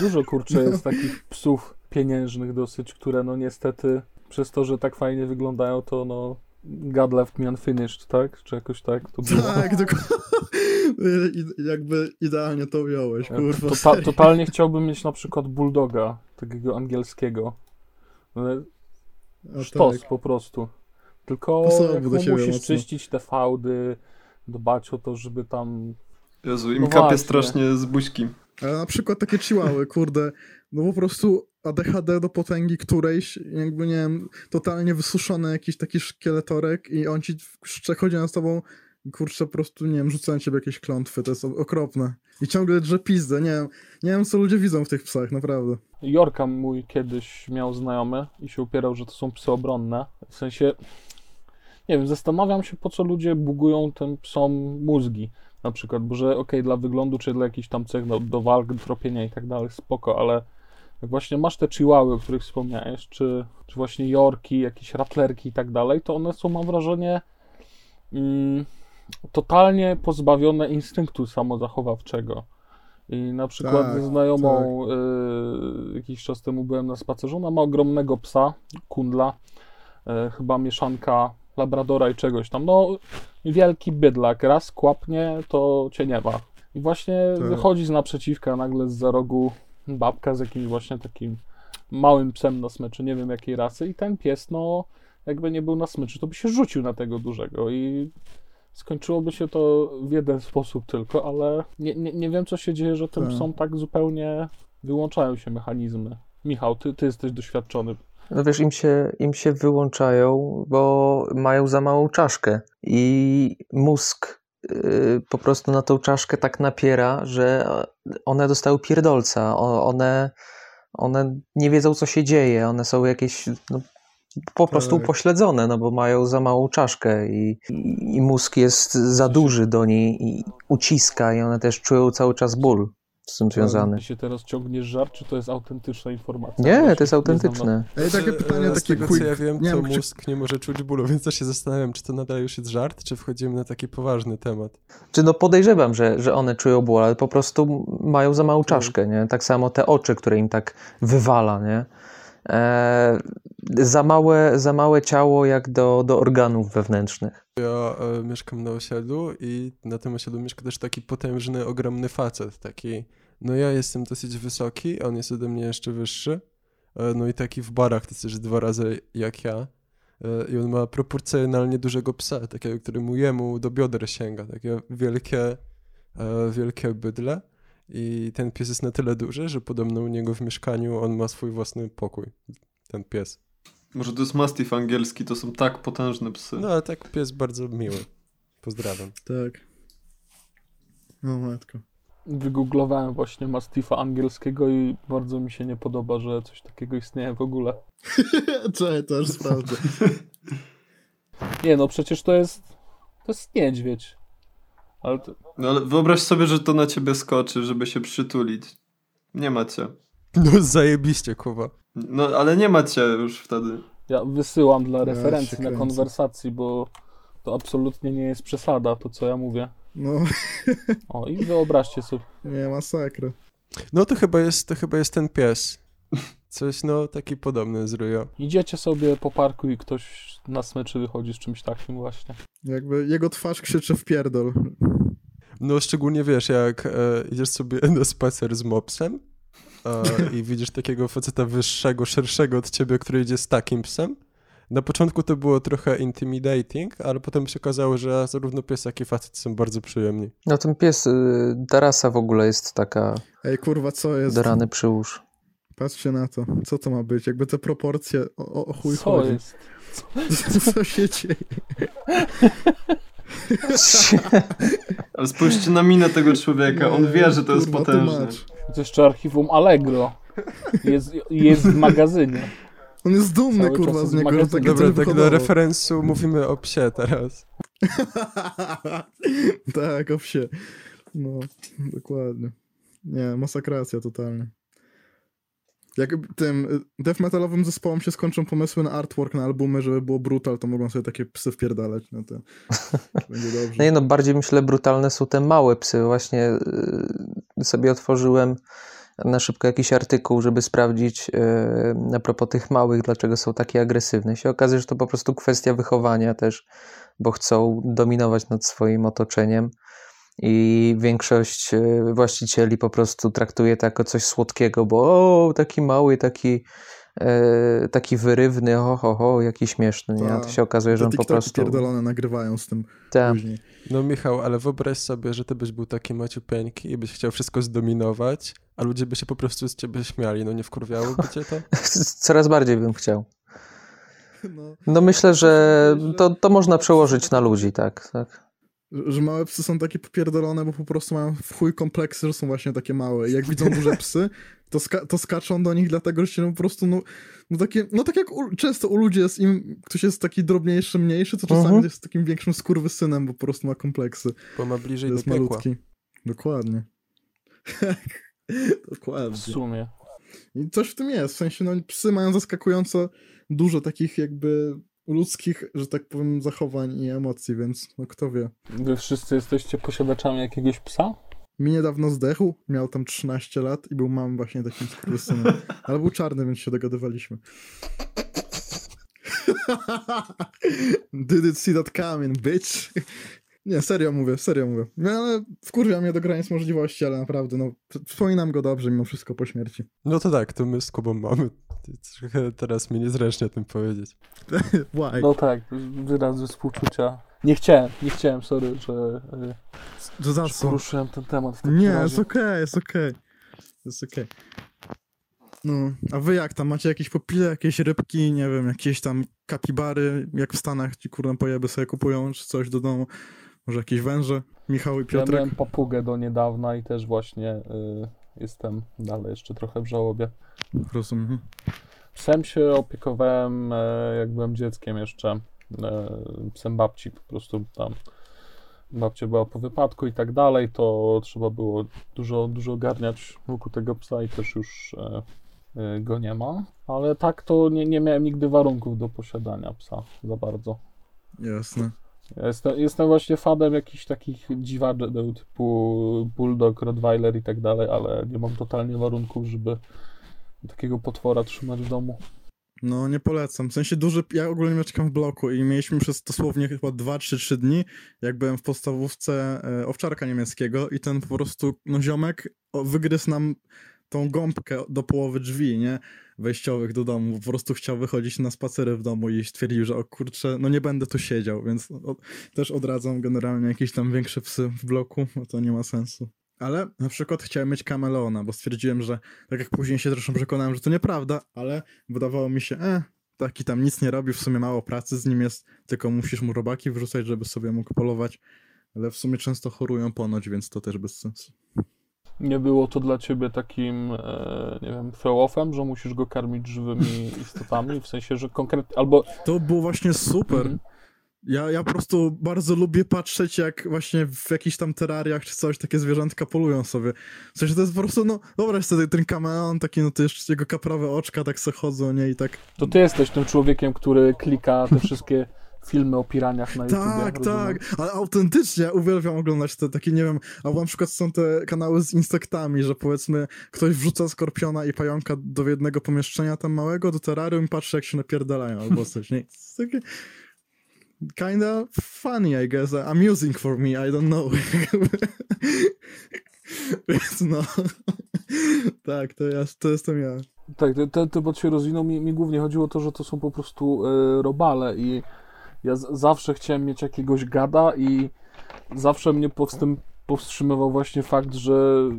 dużo, kurczę, [LAUGHS] jest takich psów pieniężnych dosyć, które no niestety przez to, że tak fajnie wyglądają, to no God left me unfinished, tak? Czy jakoś tak to było? tak, dokładnie, jakby idealnie to ująłeś, kurwa, serio. totalnie chciałbym mieć na przykład bulldoga, takiego angielskiego. Ale Sztos tak. po prostu. Tylko jak musisz mocno. czyścić te fałdy, dbać o to, żeby tam... Jezu, im No kapie właśnie. strasznie z buźki. Ale na przykład takie chihuahy, kurde, no po prostu ADHD do potęgi którejś, jakby nie wiem, totalnie wysuszony jakiś taki szkieletorek i on ci przechodzi nad tobą, kurczę, po prostu, nie wiem, rzucają ciebie jakieś klątwy, to jest okropne. I ciągle drze pizdę, nie wiem, nie wiem co ludzie widzą w tych psach, naprawdę. Jorka mój kiedyś miał znajomy i się upierał, że to są psy obronne. W sensie, nie wiem, zastanawiam się, po co ludzie bugują tym psom mózgi. Na przykład, bo że okej, dla wyglądu, czy dla jakichś tam cech do, do walk, tropienia i tak dalej, spoko, ale jak właśnie masz te chihuahy, o których wspomniałeś, czy, czy właśnie jorki, jakieś ratlerki i tak dalej, to one są, mam wrażenie, mm, totalnie pozbawione instynktu samozachowawczego. I na przykład Tak, ze znajomą y, jakiś czas temu byłem na spacerze. Ona ma ogromnego psa, kundla, y, chyba mieszanka labradora i czegoś tam. No, wielki bydlak. Raz kłapnie, to cię nie ma. I właśnie Tak. wychodzi z naprzeciwka nagle z za rogu babka z jakimś właśnie takim małym psem na smyczy, nie wiem jakiej rasy. I ten pies, no, jakby nie był na smyczy, to by się rzucił na tego dużego i skończyłoby się to w jeden sposób tylko, ale nie, nie, nie wiem, co się dzieje, że tym Tak. psom tak zupełnie wyłączają się mechanizmy. Michał, ty, ty jesteś doświadczony. No wiesz, im się, im się wyłączają, bo mają za małą czaszkę i mózg y, po prostu na tą czaszkę tak napiera, że one dostały pierdolca. One, one nie wiedzą, co się dzieje. One są jakieś no, po prostu Tak. upośledzone, no bo mają za małą czaszkę i, i, i mózg jest za duży do niej i uciska i one też czują cały czas ból z tym związany. Ty się teraz ciągniesz żart, czy to jest autentyczna informacja? Nie, Właśnie to jest nie znam na- autentyczne. Ej, takie pytanie, takie tego, quick, co ja wiem, nie to wiem, czy- mózg nie może czuć bólu, [LAUGHS] więc też się zastanawiam, czy to nadal już jest żart, czy wchodzimy na taki poważny temat. Czy no podejrzewam, że, że one czują ból, ale po prostu mają za małą czaszkę, nie? Tak samo te oczy, które im tak wywala, nie? E, za, małe, za małe ciało jak do, do organów wewnętrznych. Ja e, mieszkam na osiedlu i na tym osiedlu mieszka też taki potężny, ogromny facet, taki, no ja jestem dosyć wysoki, on jest ode mnie jeszcze wyższy, e, no i taki w barach, to też dwa razy jak ja e, i on ma proporcjonalnie dużego psa, takiego, który mu jemu do bioder sięga, takie wielkie, e, wielkie bydle i ten pies jest na tyle duży, że podobno u niego w mieszkaniu on ma swój własny pokój, ten pies. Może to jest mastiff angielski, to są tak potężne psy. No ale tak pies bardzo miły. Pozdrawiam. Tak. O matko. Wygooglowałem właśnie Mastifa angielskiego i bardzo mi się nie podoba, że coś takiego istnieje w ogóle. [LAUGHS] Czekaj, to już sprawdzę. [LAUGHS] Nie no, przecież to jest to jest niedźwiedź. Ale to, No ale wyobraź sobie, że to na ciebie skoczy, żeby się przytulić. Nie macie. No zajebiście, Kuba. No ale nie macie już wtedy. ja wysyłam dla Ja referencji się na konwersacji, bo to absolutnie nie jest przesada, to co ja mówię. No, O, i wyobraźcie sobie. nie, masakra. No to chyba jest, to chyba jest ten pies. Coś, no, taki podobny z Rujo. Idziecie sobie po parku i ktoś na smyczy wychodzi z czymś takim właśnie. Jakby jego twarz krzyczy w pierdol. No szczególnie wiesz, jak e, idziesz sobie na spacer z mopsem e, i widzisz takiego faceta wyższego, szerszego od ciebie, który idzie z takim psem. Na początku to było trochę intimidating, ale potem się okazało, że zarówno pies, jak i facet są bardzo przyjemni. No ten pies, y, ta rasa w ogóle jest taka Ej, kurwa, co jest? do rany przyłóż. Patrzcie na to. Co to ma być? Jakby te proporcje o, o, chuj Co chodzi. jest? Co [LAUGHS] się dzieje? [LAUGHS] Ale spójrzcie na minę tego człowieka. On wie, że to jest Kurwa, potężne. To jeszcze archiwum Allegro. Jest, jest w magazynie. On jest dumny, Cały kurwa, czas z niego, takie Dobra, tak dla wyhodował. referensu mówimy o psie teraz. [LAUGHS] tak, o wsie. No, dokładnie. Nie, masakracja totalnie. Jak tym y, death metalowym zespołom się skończą pomysły na artwork na albumy, żeby było brutal, to mogą sobie takie psy wpierdalać. [LAUGHS] No to będzie No dobrze. nie no, bardziej myślę brutalne są te małe psy. Właśnie y, sobie otworzyłem na szybko jakiś artykuł, żeby sprawdzić y, a propos tych małych, dlaczego są takie agresywne. Się okazuje, że to po prostu kwestia wychowania też, bo chcą dominować nad swoim otoczeniem i większość y, właścicieli po prostu traktuje to jako coś słodkiego, bo o, taki mały, taki y, taki wyrywny, ho, ho, ho, jaki śmieszny, nie? A to się okazuje, że on po prostu... pierdolone nagrywają z tym Tak. później. No Michał, ale wyobraź sobie, że ty byś był taki maciupeńki i byś chciał wszystko zdominować, a ludzie by się po prostu z ciebie śmiali. No nie wkurwiałoby cię to? [LAUGHS] Coraz bardziej bym chciał. [LAUGHS] No, No myślę, że to, to można przełożyć na ludzi, tak, tak. że że małe psy są takie popierdolone, bo po prostu mają w chuj kompleksy, że są właśnie takie małe. I jak widzą duże psy, [LAUGHS] to, ska to skaczą do nich, dlatego że się no po prostu, no, no takie, no tak jak u, często u ludzi jest, im ktoś jest taki drobniejszy, mniejszy, to czasami Mhm. jest takim większym skurwysynem, bo po prostu ma kompleksy. Bo ma bliżej To do jest piekła. malutki. Dokładnie. [LAUGHS] W Dokładnie. sumie. I coś w tym jest, w sensie, no psy mają zaskakująco dużo takich jakby ludzkich, że tak powiem, zachowań i emocji, więc no kto wie. Wy wszyscy jesteście posiadaczami jakiegoś psa? Mi niedawno zdechł, miał tam 13 lat i był mam właśnie takim skurwysynem. Ale był czarny, więc się dogadywaliśmy. Did it see that coming, bitch? Nie, serio mówię, serio mówię. No ale wkurwia mnie do granic możliwości, ale naprawdę, no, wspominam go dobrze mimo wszystko po śmierci. No to tak, to my z Kubą mamy. Trochę teraz mi niezręcznie o tym powiedzieć. [LAUGHS] Why? No tak, wyrazy współczucia. Nie chciałem, nie chciałem, sorry, że, y, To za co? poruszyłem ten temat Nie, razie. jest okej, jest okej. Jest okej. No, a wy jak tam? Macie jakieś popile, jakieś rybki, nie wiem, jakieś tam kapibary, jak w Stanach ci kurde pojeby sobie kupują, czy coś do domu? Może jakieś węże? Michał i Ja Piotrek? miałem papugę do niedawna i też właśnie y, jestem dalej jeszcze trochę w żałobie. Rozumiem. Psem się opiekowałem, e, jak byłem dzieckiem jeszcze. E, psem babci po prostu tam. Babcia była po wypadku i tak dalej, to trzeba było dużo, dużo ogarniać wokół tego psa i też już e, e, go nie ma. Ale tak to nie, nie miałem nigdy warunków do posiadania psa za bardzo. Jasne. Ja jestem, jestem właśnie fanem jakichś takich dziwadeł typu Bulldog, Rottweiler i tak dalej, ale nie mam totalnie warunków, żeby takiego potwora trzymać w domu. No, nie polecam. W sensie duży, ja ogólnie mieszkam w bloku i mieliśmy przez dosłownie chyba 2 czy 3 dni, jak byłem w podstawówce e, owczarka niemieckiego i ten po prostu, no ziomek wygryzł nam tą gąbkę do połowy drzwi, nie? Wejściowych do domu. Po prostu chciał wychodzić na spacery w domu i stwierdził, że o kurczę, no nie będę tu siedział, więc o, też odradzam generalnie jakieś tam większe psy w bloku, bo to nie ma sensu. Ale na przykład chciałem mieć kameleona, bo stwierdziłem, że tak jak później się zresztą przekonałem, że to nieprawda, ale wydawało mi się, e, taki tam nic nie robi, w sumie mało pracy z nim jest, tylko musisz mu robaki wrzucać, żeby sobie mógł polować, ale w sumie często chorują ponoć, więc to też bez sensu. Nie było to dla ciebie takim, e, nie wiem, throw-offem, że musisz go karmić żywymi istotami, w sensie, że konkretnie, albo... To było właśnie super. Mhm. Ja, ja po prostu bardzo lubię patrzeć, jak właśnie w jakichś tam terrariach czy coś, takie zwierzątka polują sobie. W sensie to jest po prostu, no, wyobraź sobie ten kameleon, taki, no to jeszcze jego kaprawe oczka tak se chodzą, nie, i tak... To ty jesteś tym człowiekiem, który klika te [LAUGHS] wszystkie filmy o piraniach na YouTube. Tak, tak, ale autentycznie uwielbiam oglądać te takie, nie wiem, albo na przykład są te kanały z insektami, że powiedzmy ktoś wrzuca skorpiona i pająka do jednego pomieszczenia tam małego, do terrarium i patrzy jak się napierdalają albo coś, nie? Jest takie kinda funny, I guess, amusing for me, I don't know. [LAUGHS] Więc no, [LAUGHS] tak, to, ja, to jestem ja. Tak, ten, temat się rozwinął. Mi, mi głównie chodziło o to, że to są po prostu e, robale i ja z, zawsze chciałem mieć jakiegoś gada i zawsze mnie pod powstrzymywał właśnie fakt, że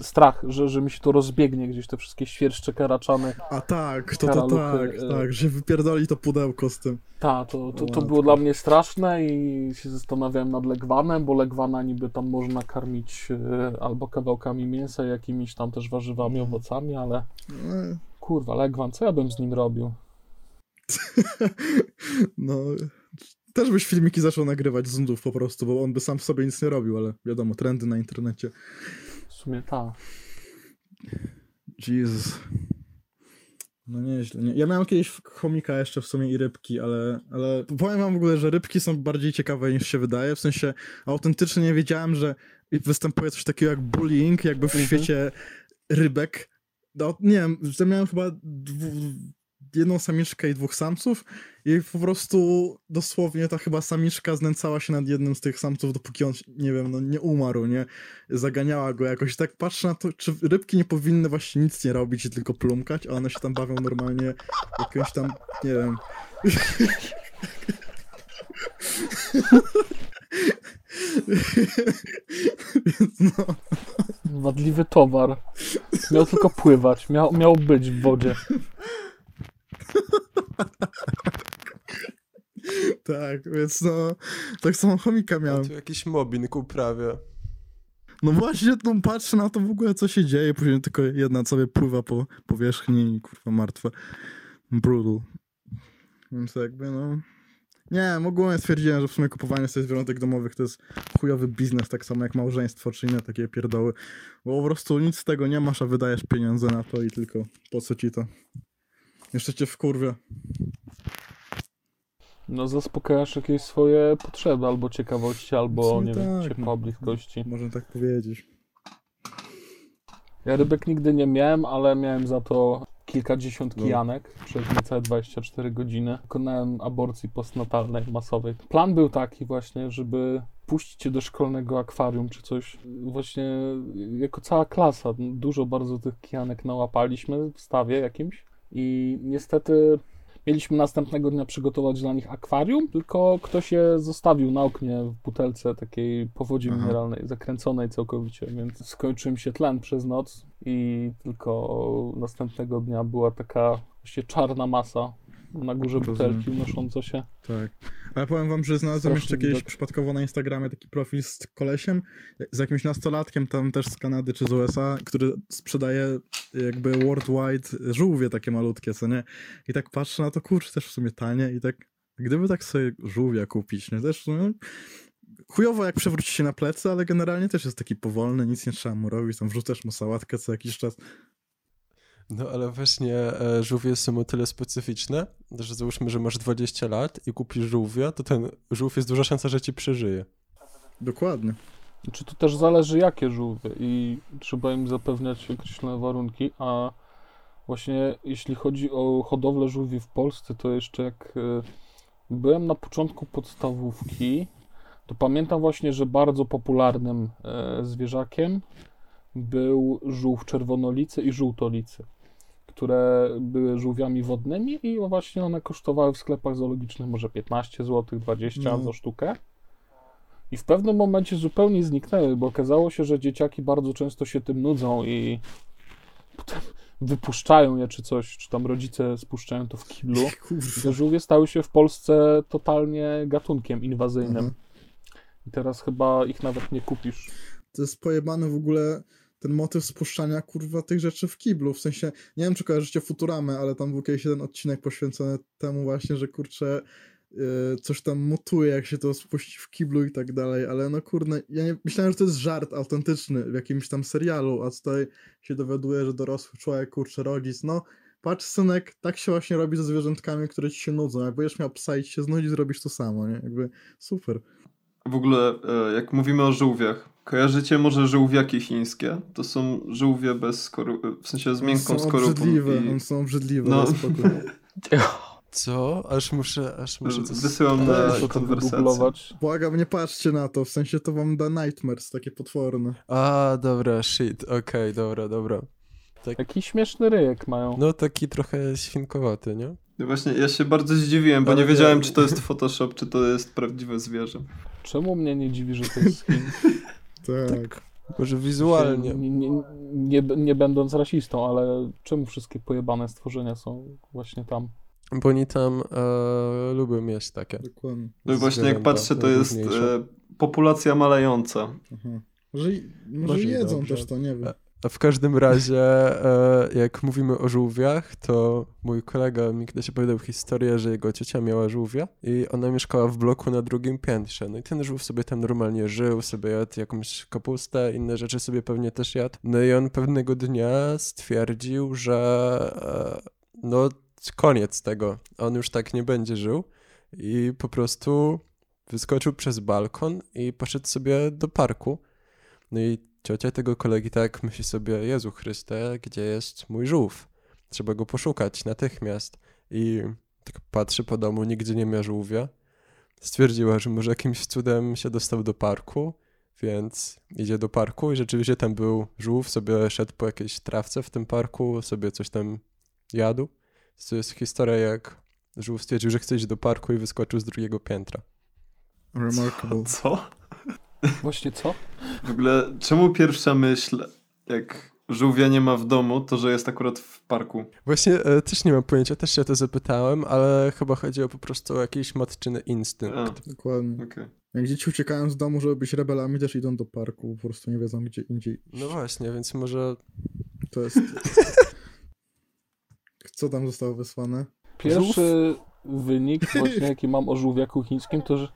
strach, że, że mi się to rozbiegnie gdzieś, te wszystkie świerszcze karaczany. A tak, to, to tak, e, tak, że wypierdoli to pudełko z tym. Ta, to, to, to było dla mnie straszne i się zastanawiałem nad legwanem, bo legwana niby tam można karmić e, albo kawałkami mięsa, jakimiś tam też warzywami, owocami, ale No, kurwa, legwan, co ja bym z nim robił? [LAUGHS] No, też byś filmiki zaczął nagrywać z nudów po prostu, bo on by sam w sobie nic nie robił, ale wiadomo, trendy na internecie. W sumie ta. Jesus. No nieźle. Nie. Ja miałem kiedyś chomika jeszcze w sumie i rybki, ale, ale powiem wam w ogóle, że rybki są bardziej ciekawe niż się wydaje. W sensie autentycznie nie wiedziałem, że występuje coś takiego jak bullying, jakby w Mhm. świecie rybek. No, nie wiem, że miałem chyba dwu, jedną samiczkę i dwóch samców i po prostu dosłownie ta chyba samiczka znęcała się nad jednym z tych samców, dopóki on, nie wiem, no nie umarł, nie? Zaganiała go jakoś. Tak patrzę na to, czy rybki nie powinny właśnie nic nie robić tylko plumkać, a one się tam bawią normalnie jakimś tam, nie wiem... Więc no, Wadliwy towar. Miał tylko pływać, miał, miał być w wodzie. [LAUGHS] tak, więc no, tak samo chomika miałem. tu jakiś mobbing uprawia. No właśnie, no patrzę na to w ogóle, co się dzieje, później tylko jedna sobie pływa po powierzchni i kurwa martwa. Brutal. Więc jakby no... Nie, ogólnie stwierdziłem, że w sumie kupowanie sobie zwierzątek domowych to jest chujowy biznes, tak samo jak małżeństwo czy inne takie pierdoły. Bo po prostu nic z tego nie masz, a wydajesz pieniądze na to i tylko po co ci to? Jeszcze cię wkurwia. No zaspokajasz jakieś swoje potrzeby, albo ciekawości, albo, nie wiem, tak, ciepła no. bliskości. Można tak powiedzieć. Ja rybek nigdy nie miałem, ale miałem za to kilkadziesiąt No. kijanek przez niecałe 24 godziny. Dokonałem aborcji postnatalnej masowej. Plan był taki właśnie, żeby puścić cię do szkolnego akwarium czy coś. Właśnie jako cała klasa. Dużo bardzo tych kijanek nałapaliśmy w stawie jakimś i niestety mieliśmy następnego dnia przygotować dla nich akwarium, tylko ktoś je zostawił na oknie w butelce takiej po wodzie Aha. mineralnej, zakręconej całkowicie, więc skończył mi się tlen przez noc i tylko następnego dnia była taka właśnie czarna masa na górze butelki unosząca się. Tak. Ale powiem wam, że znalazłem Straszny jeszcze kiedyś widok. przypadkowo na Instagramie taki profil z kolesiem, z jakimś nastolatkiem tam też z Kanady czy z USA, który sprzedaje jakby worldwide żółwie takie malutkie, co nie? I tak patrzę na to, kurczę, też w sumie tanie i tak, gdyby tak sobie żółwia kupić, nie? Też w sumie chujowo jak przewróci się na plecy, ale generalnie też jest taki powolny, nic nie trzeba mu robić, tam wrzucasz mu sałatkę co jakiś czas. No ale właśnie e, żółwie są o tyle specyficzne, że załóżmy, że masz 20 lat i kupisz żółwia, to ten żółw jest duża szansa, że ci przeżyje. Dokładnie. Czy to też zależy jakie żółwie i trzeba im zapewniać określone warunki, a właśnie jeśli chodzi o hodowlę żółwi w Polsce, to jeszcze jak e, byłem na początku podstawówki, to pamiętam właśnie, że bardzo popularnym e, zwierzakiem był żółw czerwonolicy i żółtolicy, które były żółwiami wodnymi i właśnie one kosztowały w sklepach zoologicznych może 15 zł, 20 No. za sztukę. I w pewnym momencie zupełnie zniknęły, bo okazało się, że dzieciaki bardzo często się tym nudzą i potem wypuszczają je czy coś, czy tam rodzice spuszczają to w kiblu. [LAUGHS] Te żółwie stały się w Polsce totalnie gatunkiem inwazyjnym. Mhm. I teraz chyba ich nawet nie kupisz. to jest pojebane w ogóle ten motyw spuszczania kurwa tych rzeczy w kiblu. W sensie, nie wiem czy kojarzycie Futuramę, ale tam był kiedyś jeden odcinek poświęcony temu właśnie, że kurczę yy, coś tam mutuje, jak się to spuści w kiblu i tak dalej, ale no kurde, ja nie, myślałem, że to jest żart autentyczny w jakimś tam serialu, a tutaj się dowiaduję, że dorosły człowiek, kurczę, rodzic, no patrz synek, tak się właśnie robi ze zwierzętkami, które ci się nudzą, jak będziesz miał psa i ci się znudzi, zrobisz to samo, nie? Jakby super. W ogóle, e, jak mówimy o żółwiach, kojarzycie może żółwiaki chińskie? To są żółwie bez skoru... w sensie z miękką są skorupą. obrzydliwe, i- one są obrzydliwe, No. no. spokój. [LAUGHS] Co? Aż muszę, aż muszę to... Wysyłam na to konwersację. Błagam, nie patrzcie na to, w sensie to wam da nightmares, takie potworne. A, dobra, shit, okej, dobra, dobra. Jaki śmieszny ryjek mają. No taki trochę świnkowaty, nie? No Właśnie, ja się bardzo zdziwiłem, bo Ale nie wiedziałem, czy to jest Photoshop, czy to jest prawdziwe zwierzę. Czemu mnie nie dziwi, że to jest? [LAUGHS] Tak. Może wizualnie. Nie, nie, nie, nie będąc rasistą, ale czemu wszystkie pojebane stworzenia są właśnie tam? Bo oni tam e, lubią mieć takie. Dokładnie. No i właśnie jak patrzę, to jest e, populacja malejąca. Aha. Może, i- może jedzą dobrze. też to, nie wiem. A w każdym razie, e, jak mówimy o żółwiach, to mój kolega mi kiedyś opowiadał historię, że jego ciocia miała żółwia i ona mieszkała w bloku na drugim piętrze. No i ten żółw sobie tam normalnie żył, sobie jadł jakąś kapustę, inne rzeczy sobie pewnie też jadł. No i on pewnego dnia stwierdził, że e, no koniec tego, on już tak nie będzie żył i po prostu wyskoczył przez balkon i poszedł sobie do parku. No i ciocia tego kolegi tak myśli sobie, Jezu Chryste, gdzie jest mój żółw? Trzeba go poszukać natychmiast. I tak patrzy po domu, nigdzie nie ma żółwia. Stwierdziła, że może jakimś cudem się dostał do parku, więc idzie do parku i rzeczywiście tam był żółw, sobie szedł po jakiejś trawce w tym parku, sobie coś tam jadł. To jest historia, jak żółw stwierdził, że chce iść do parku i wyskoczył z drugiego piętra. Remarkable. Co? Właśnie co? W ogóle, czemu pierwsza myśl, jak żółwia nie ma w domu, to że jest akurat w parku? Właśnie e, też nie mam pojęcia, też się o to zapytałem, ale chyba chodzi o po prostu jakiś matczyny instynkt. A, Dokładnie. okej. Jak dzieci uciekają z domu, żeby być rebelami, też idą do parku, po prostu nie wiedzą gdzie indziej. No właśnie, więc może To jest... [LAUGHS] Co tam zostało wysłane? Pierwszy wynik właśnie jaki mam o żółwiaku chińskim to, że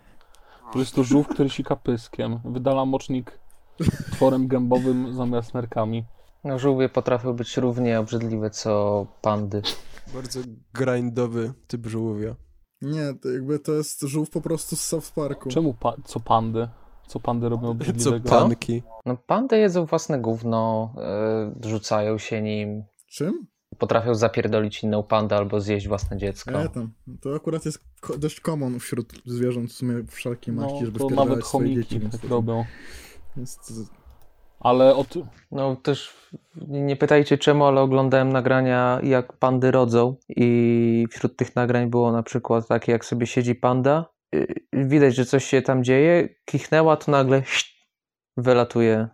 to jest to żółw, który sika pyskiem. Wydala mocznik tworem gębowym zamiast nerkami. No, żółwie potrafią być równie obrzydliwe co pandy. bardzo grindowy typ żółwia. Nie, to jakby to jest żółw po prostu z South Parku. Czemu pa- co pandy? Co pandy robią Co obrzydliwego? panki. No, pandy jedzą własne gówno, y, rzucają się nim, Czym? Potrafią zapierdolić inną pandę albo zjeść własne dziecko. Nie, tam. To akurat jest ko- dość common wśród zwierząt w sumie wszelkiej No, maści, żeby to wpierdalać nawet chomiki dzieci. tak robią. Jest, Ale od... No też nie pytajcie czemu, ale oglądałem nagrania jak pandy rodzą i wśród tych nagrań było na przykład takie jak sobie siedzi panda, y, widać, że coś się tam dzieje, kichnęła to nagle wylatuje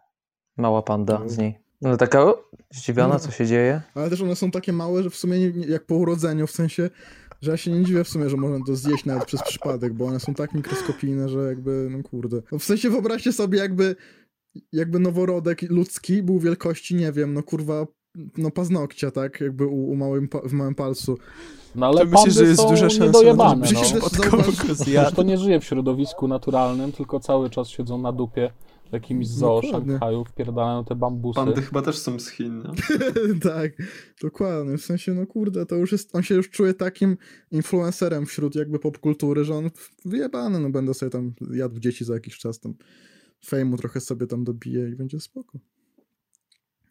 mała panda z niej. No taka o, zdziwiona, co się dzieje. ale też one są takie małe, że w sumie nie, nie, jak po urodzeniu, w sensie, że ja się nie dziwię w sumie, że można to zjeść nawet przez przypadek, bo one są tak mikroskopijne, że jakby, no kurde. No w sensie wyobraźcie sobie jakby, jakby noworodek ludzki był wielkości, nie wiem, no kurwa, no paznokcia, tak, jakby u, u małym, w małym palcu. No ale To myślisz, pandy że jest duża szansa, niedojebane, żeby no. Przecież zjadł. to nie żyje w środowisku naturalnym, tylko cały czas siedzą na dupie jakimś zoo Dokładnie. Szanghaju, wpierdalają te bambusy. Pandy chyba też są z Chin, nie? [LAUGHS] tak, dokładnie, w sensie, no kurde, to już jest, on się już czuje takim influencerem wśród jakby popkultury, że on wyjebany, no będę sobie tam jadł dzieci za jakiś czas, tam fejmu trochę sobie tam dobije i będzie spoko.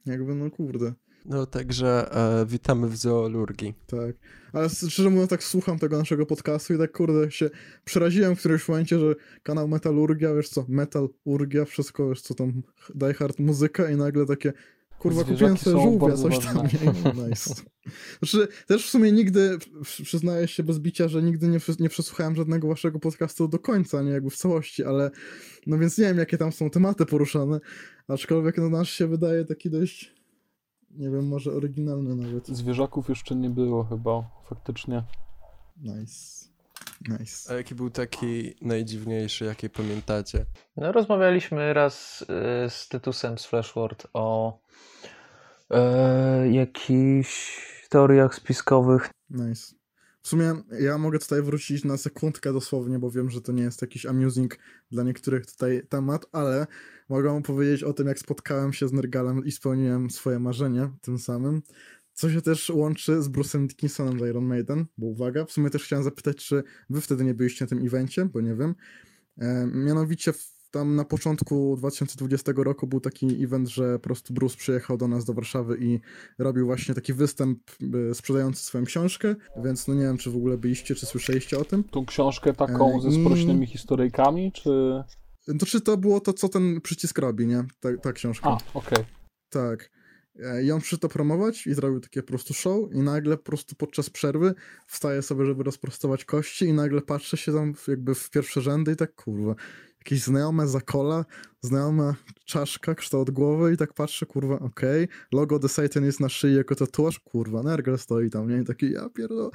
Jakby, no kurde, No także e, witamy w zoolurgii. tak. Ale szczerze mówiąc, tak słucham tego naszego podcastu i tak kurde się przeraziłem w którymś momencie, że kanał Metalurgia, wiesz co, Metalurgia, wszystko, wiesz co tam, Die Hard muzyka i nagle takie Kurwa, Zwierzaki kupiłem sobie żółwia, coś tam. Nie? Nice. Znaczy, też w sumie nigdy, przyznaję się bez bicia, że nigdy nie, nie przesłuchałem żadnego waszego podcastu do końca, nie jakby w całości, ale no więc nie wiem, jakie tam są tematy poruszane, aczkolwiek no nasz się wydaje taki dość, nie wiem, może oryginalny nawet. Zwierzaków jeszcze nie było chyba, faktycznie. Nice. Nice. A jaki był taki najdziwniejszy, jaki pamiętacie? No, rozmawialiśmy raz y, z Tytusem z Flashword o e, jakichś teoriach spiskowych. Nice. W sumie ja mogę tutaj wrócić na sekundkę dosłownie, bo wiem, że to nie jest jakiś amusing dla niektórych tutaj temat, ale mogę powiedzieć o tym, jak spotkałem się z Nergalem i spełniłem swoje marzenie tym samym. Co się też łączy z Bruce'em Dickinsonem z Iron Maiden, bo uwaga, w sumie też chciałem zapytać, czy wy wtedy nie byliście na tym evencie, bo nie wiem. E, mianowicie tam na początku 2020 roku był taki event, że po prostu Bruce przyjechał do nas do Warszawy i robił właśnie taki występ y, sprzedający swoją książkę, więc no nie wiem, czy w ogóle byliście, czy słyszeliście o tym. Tą książkę taką ze E, i- sprośnymi historyjkami, czy... To czy to było to, co ten przycisk robi, nie? Ta, ta książka. A, okej. Tak. E, I on przyszedł to promować i zrobił takie po prostu show i nagle po prostu podczas przerwy wstaje sobie, żeby rozprostować kości i nagle patrzy się tam jakby w pierwsze rzędy i tak kurwa, jakieś znajome zakola, znajoma czaszka, kształt głowy i tak patrzę, kurwa, okej, logo The Satan jest na szyi jako tatuaż, kurwa, Nergal stoi tam, nie? I taki, ja pierdolę.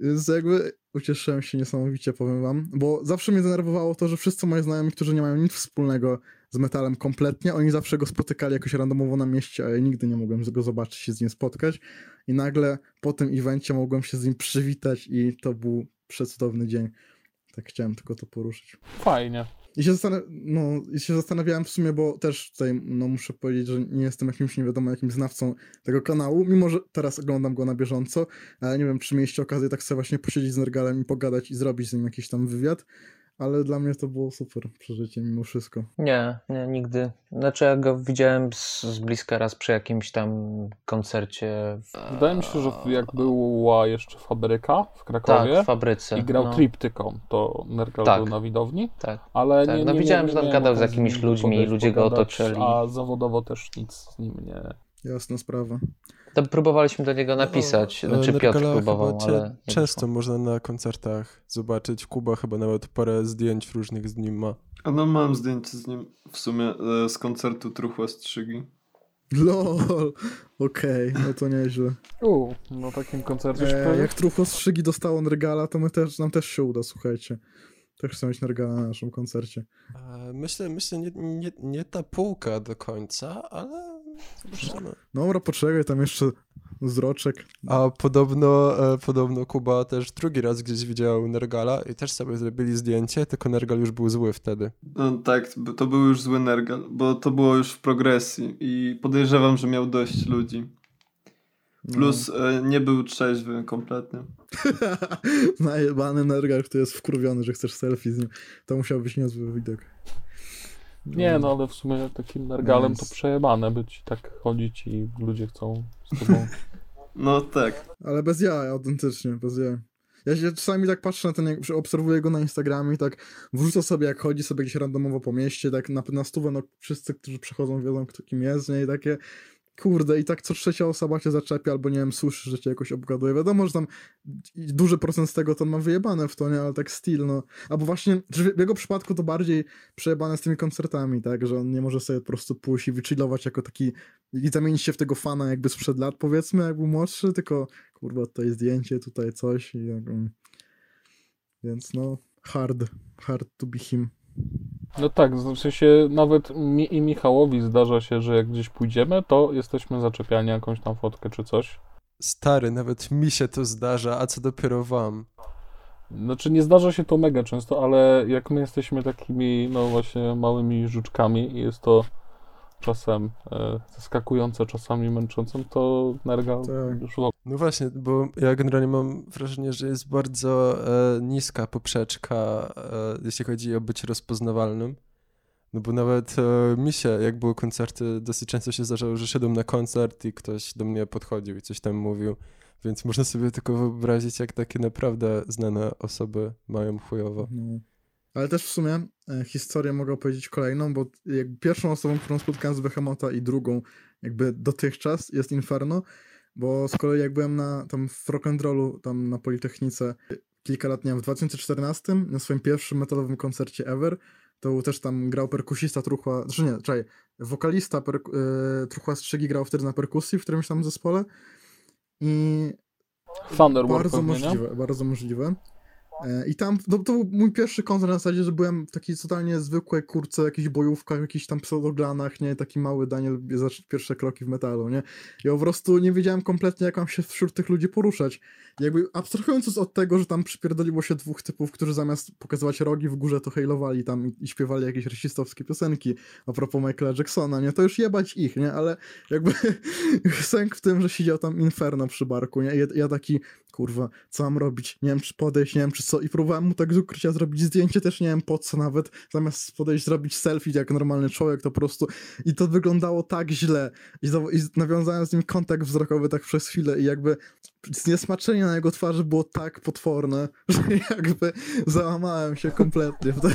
Więc jakby ucieszyłem się niesamowicie, powiem wam, bo zawsze mnie denerwowało to, że wszyscy moi znajomi, którzy nie mają nic wspólnego z metalem kompletnie, oni zawsze go spotykali jakoś randomowo na mieście, a ja nigdy nie mogłem go zobaczyć, się z nim spotkać i nagle po tym evencie mogłem się z nim przywitać i to był przecudowny dzień. Tak chciałem tylko to poruszyć. Fajnie. I się, zastan- no, I się zastanawiałem w sumie, bo też tutaj no, muszę powiedzieć, że nie jestem jakimś nie wiadomo jakim znawcą tego kanału, mimo że teraz oglądam go na bieżąco, ale nie wiem, czy mieliście okazję tak sobie właśnie posiedzieć z Nergalem i pogadać i zrobić z nim jakiś tam wywiad, ale dla mnie to było super przeżycie mimo wszystko. Nie, nie, nigdy. Znaczy, ja go widziałem z, z bliska raz przy jakimś tam koncercie. W, Wydaje mi się, że jak była jeszcze fabryka w tak, Krakowie w fabryce. i grał no, Triptyką, to Nergal Tak. był na widowni, Tak. ale Tak, nie, no nie, widziałem, nie, że tam gadał z jakimiś ludźmi, podejść, ludzie go otoczyli. A zawodowo też nic z nim nie... Jasna sprawa. To próbowaliśmy do niego napisać. No, Znaczy, e, Piotr próbował, ale. Często można na koncertach zobaczyć. Kuba chyba nawet parę zdjęć różnych z nim ma. A no mam zdjęcie z nim w sumie e, z koncertu Truchła Strzygi. LOL, okej, no to nieźle. U, na takim koncercie E, jak truchło strzygi dostało Nergala, to my też, nam też się uda, słuchajcie. Też chcę mieć Nergala na naszym koncercie. E, Myślę, myślę nie, nie, nie ta półka do końca, ale. Dobra, poczekaj, tam jeszcze wzroczek. A podobno, e, podobno Kuba też drugi raz gdzieś widział Nergala i też sobie zrobili zdjęcie, tylko Nergal już był zły wtedy. No tak, to był już zły Nergal, bo to było już w progresji i podejrzewam, że miał dość ludzi. Plus e, nie był trzeźwy kompletnie. [LAUGHS] Najebany Nergal, który jest wkurwiony, że chcesz selfie z nim. To musiał być niezły widok. Nie, no ale w sumie takim Nergalem to przejebane być, tak chodzić i ludzie chcą z tobą... [LAUGHS] No tak. Ale bez jaj, autentycznie, bez jaj. Ja się czasami tak patrzę na ten, jak obserwuję go na Instagramie i tak wrzuca sobie, jak chodzi sobie gdzieś randomowo po mieście, tak na, na stówę, no wszyscy, którzy przechodzą, wiedzą, kto kim jest, nie? I takie, kurde, i tak co trzecia osoba cię zaczepia, albo nie wiem, słyszy, że cię jakoś obgaduje. Wiadomo, że tam duży procent z tego to on ma wyjebane w to, nie? Ale tak styl, no. Albo właśnie, w jego przypadku to bardziej przejebane z tymi koncertami, tak? Że on nie może sobie po prostu pójść i wychillować jako taki i zamienić się w tego fana jakby sprzed lat, powiedzmy, jak był młodszy, tylko kurwa, tutaj zdjęcie, tutaj coś i jak, więc no, hard, hard to be him. No tak, w sensie nawet mi i Michałowi zdarza się, że jak gdzieś pójdziemy, to jesteśmy zaczepiani jakąś tam fotkę czy coś. Stary, nawet mi się to zdarza, a co dopiero wam. Znaczy nie zdarza się to mega często, ale jak my jesteśmy takimi, no właśnie małymi żuczkami i jest to czasem e, zaskakujące, czasami męczące, to Nergal Tak. już. No właśnie, bo ja generalnie mam wrażenie, że jest bardzo e, niska poprzeczka, e, jeśli chodzi o bycie rozpoznawalnym. No bo nawet e, mi się, jak były koncerty, dosyć często się zdarzało, że szedłem na koncert i ktoś do mnie podchodził i coś tam mówił. Więc można sobie tylko wyobrazić, jak takie naprawdę znane osoby mają chujowo. No. Ale też w sumie e, historię mogę opowiedzieć kolejną, bo jakby pierwszą osobą, którą spotkałem z Behemota i drugą jakby dotychczas jest Inferno, bo z kolei jak byłem na, tam w rock'n'rollu, tam na Politechnice kilka lat, nie wiem, w 2014 na swoim pierwszym metalowym koncercie ever, to też tam grał perkusista Truchła, znaczy nie, czekaj, wokalista perku, e, Truchła Strzygi grał wtedy na perkusji w którymś tam zespole i Thunderworld bardzo możliwe, bardzo możliwe. E, I tam, to, to był mój pierwszy koncert na zasadzie, że byłem w takiej totalnie zwykłej kurce, jakichś bojówkach, jakichś tam pseudoglanach, nie? Taki mały Daniel zaczął pierwsze kroki w metalu, nie? Ja po prostu nie wiedziałem kompletnie, jak mam się wśród tych ludzi poruszać. Jakby abstrahując od tego, że tam przypierdoliło się dwóch typów, którzy zamiast pokazywać rogi w górze, to hejlowali tam i, i śpiewali jakieś rasistowskie piosenki a propos Michaela Jacksona, nie? To już jebać ich, nie? Ale jakby [LAUGHS] sęk w tym, że siedział tam Inferno przy barku, nie? I ja, ja taki, kurwa, co mam robić? Nie wiem, czy podejść, nie wiem, czy co. I próbowałem mu tak z ukrycia zrobić zdjęcie, też nie wiem po co nawet. Zamiast podejść, zrobić selfie jak normalny człowiek, to po prostu. I to wyglądało tak źle. I, i nawiązałem z nim kontakt wzrokowy tak przez chwilę i jakby zniesmaczenie na jego twarzy było tak potworne, [LAUGHS] że jakby załamałem się kompletnie. [LAUGHS] To,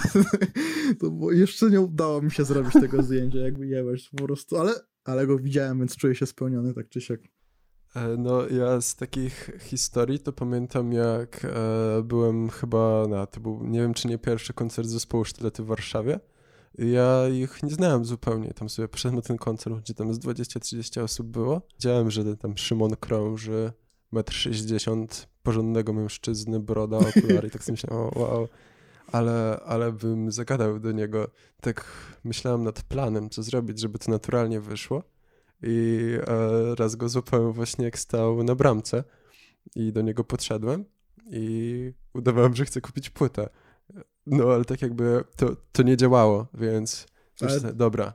to było, jeszcze nie udało mi się zrobić tego zdjęcia, jakby jebać po prostu, ale, ale go widziałem, więc czuję się spełniony tak czy siak. E, No, ja z takich historii to pamiętam, jak e, byłem chyba na, to był, nie wiem czy nie pierwszy koncert zespołu Sztylety w Warszawie. Ja ich nie znałem zupełnie. Tam sobie poszedłem na ten koncert, gdzie tam z 20-30 osób było. Widziałem, że tam Szymon krąży, 1,60 m, porządnego mężczyzny, broda, okulary tak sobie myślałem, o, wow. Ale, ale bym zagadał do niego. Tak myślałem nad planem, co zrobić, żeby to naturalnie wyszło. I e, raz go złapałem właśnie jak stał na bramce i do niego podszedłem i udawałem, że chcę kupić płytę. No ale tak jakby to, to nie działało, więc Ale- myślę, dobra,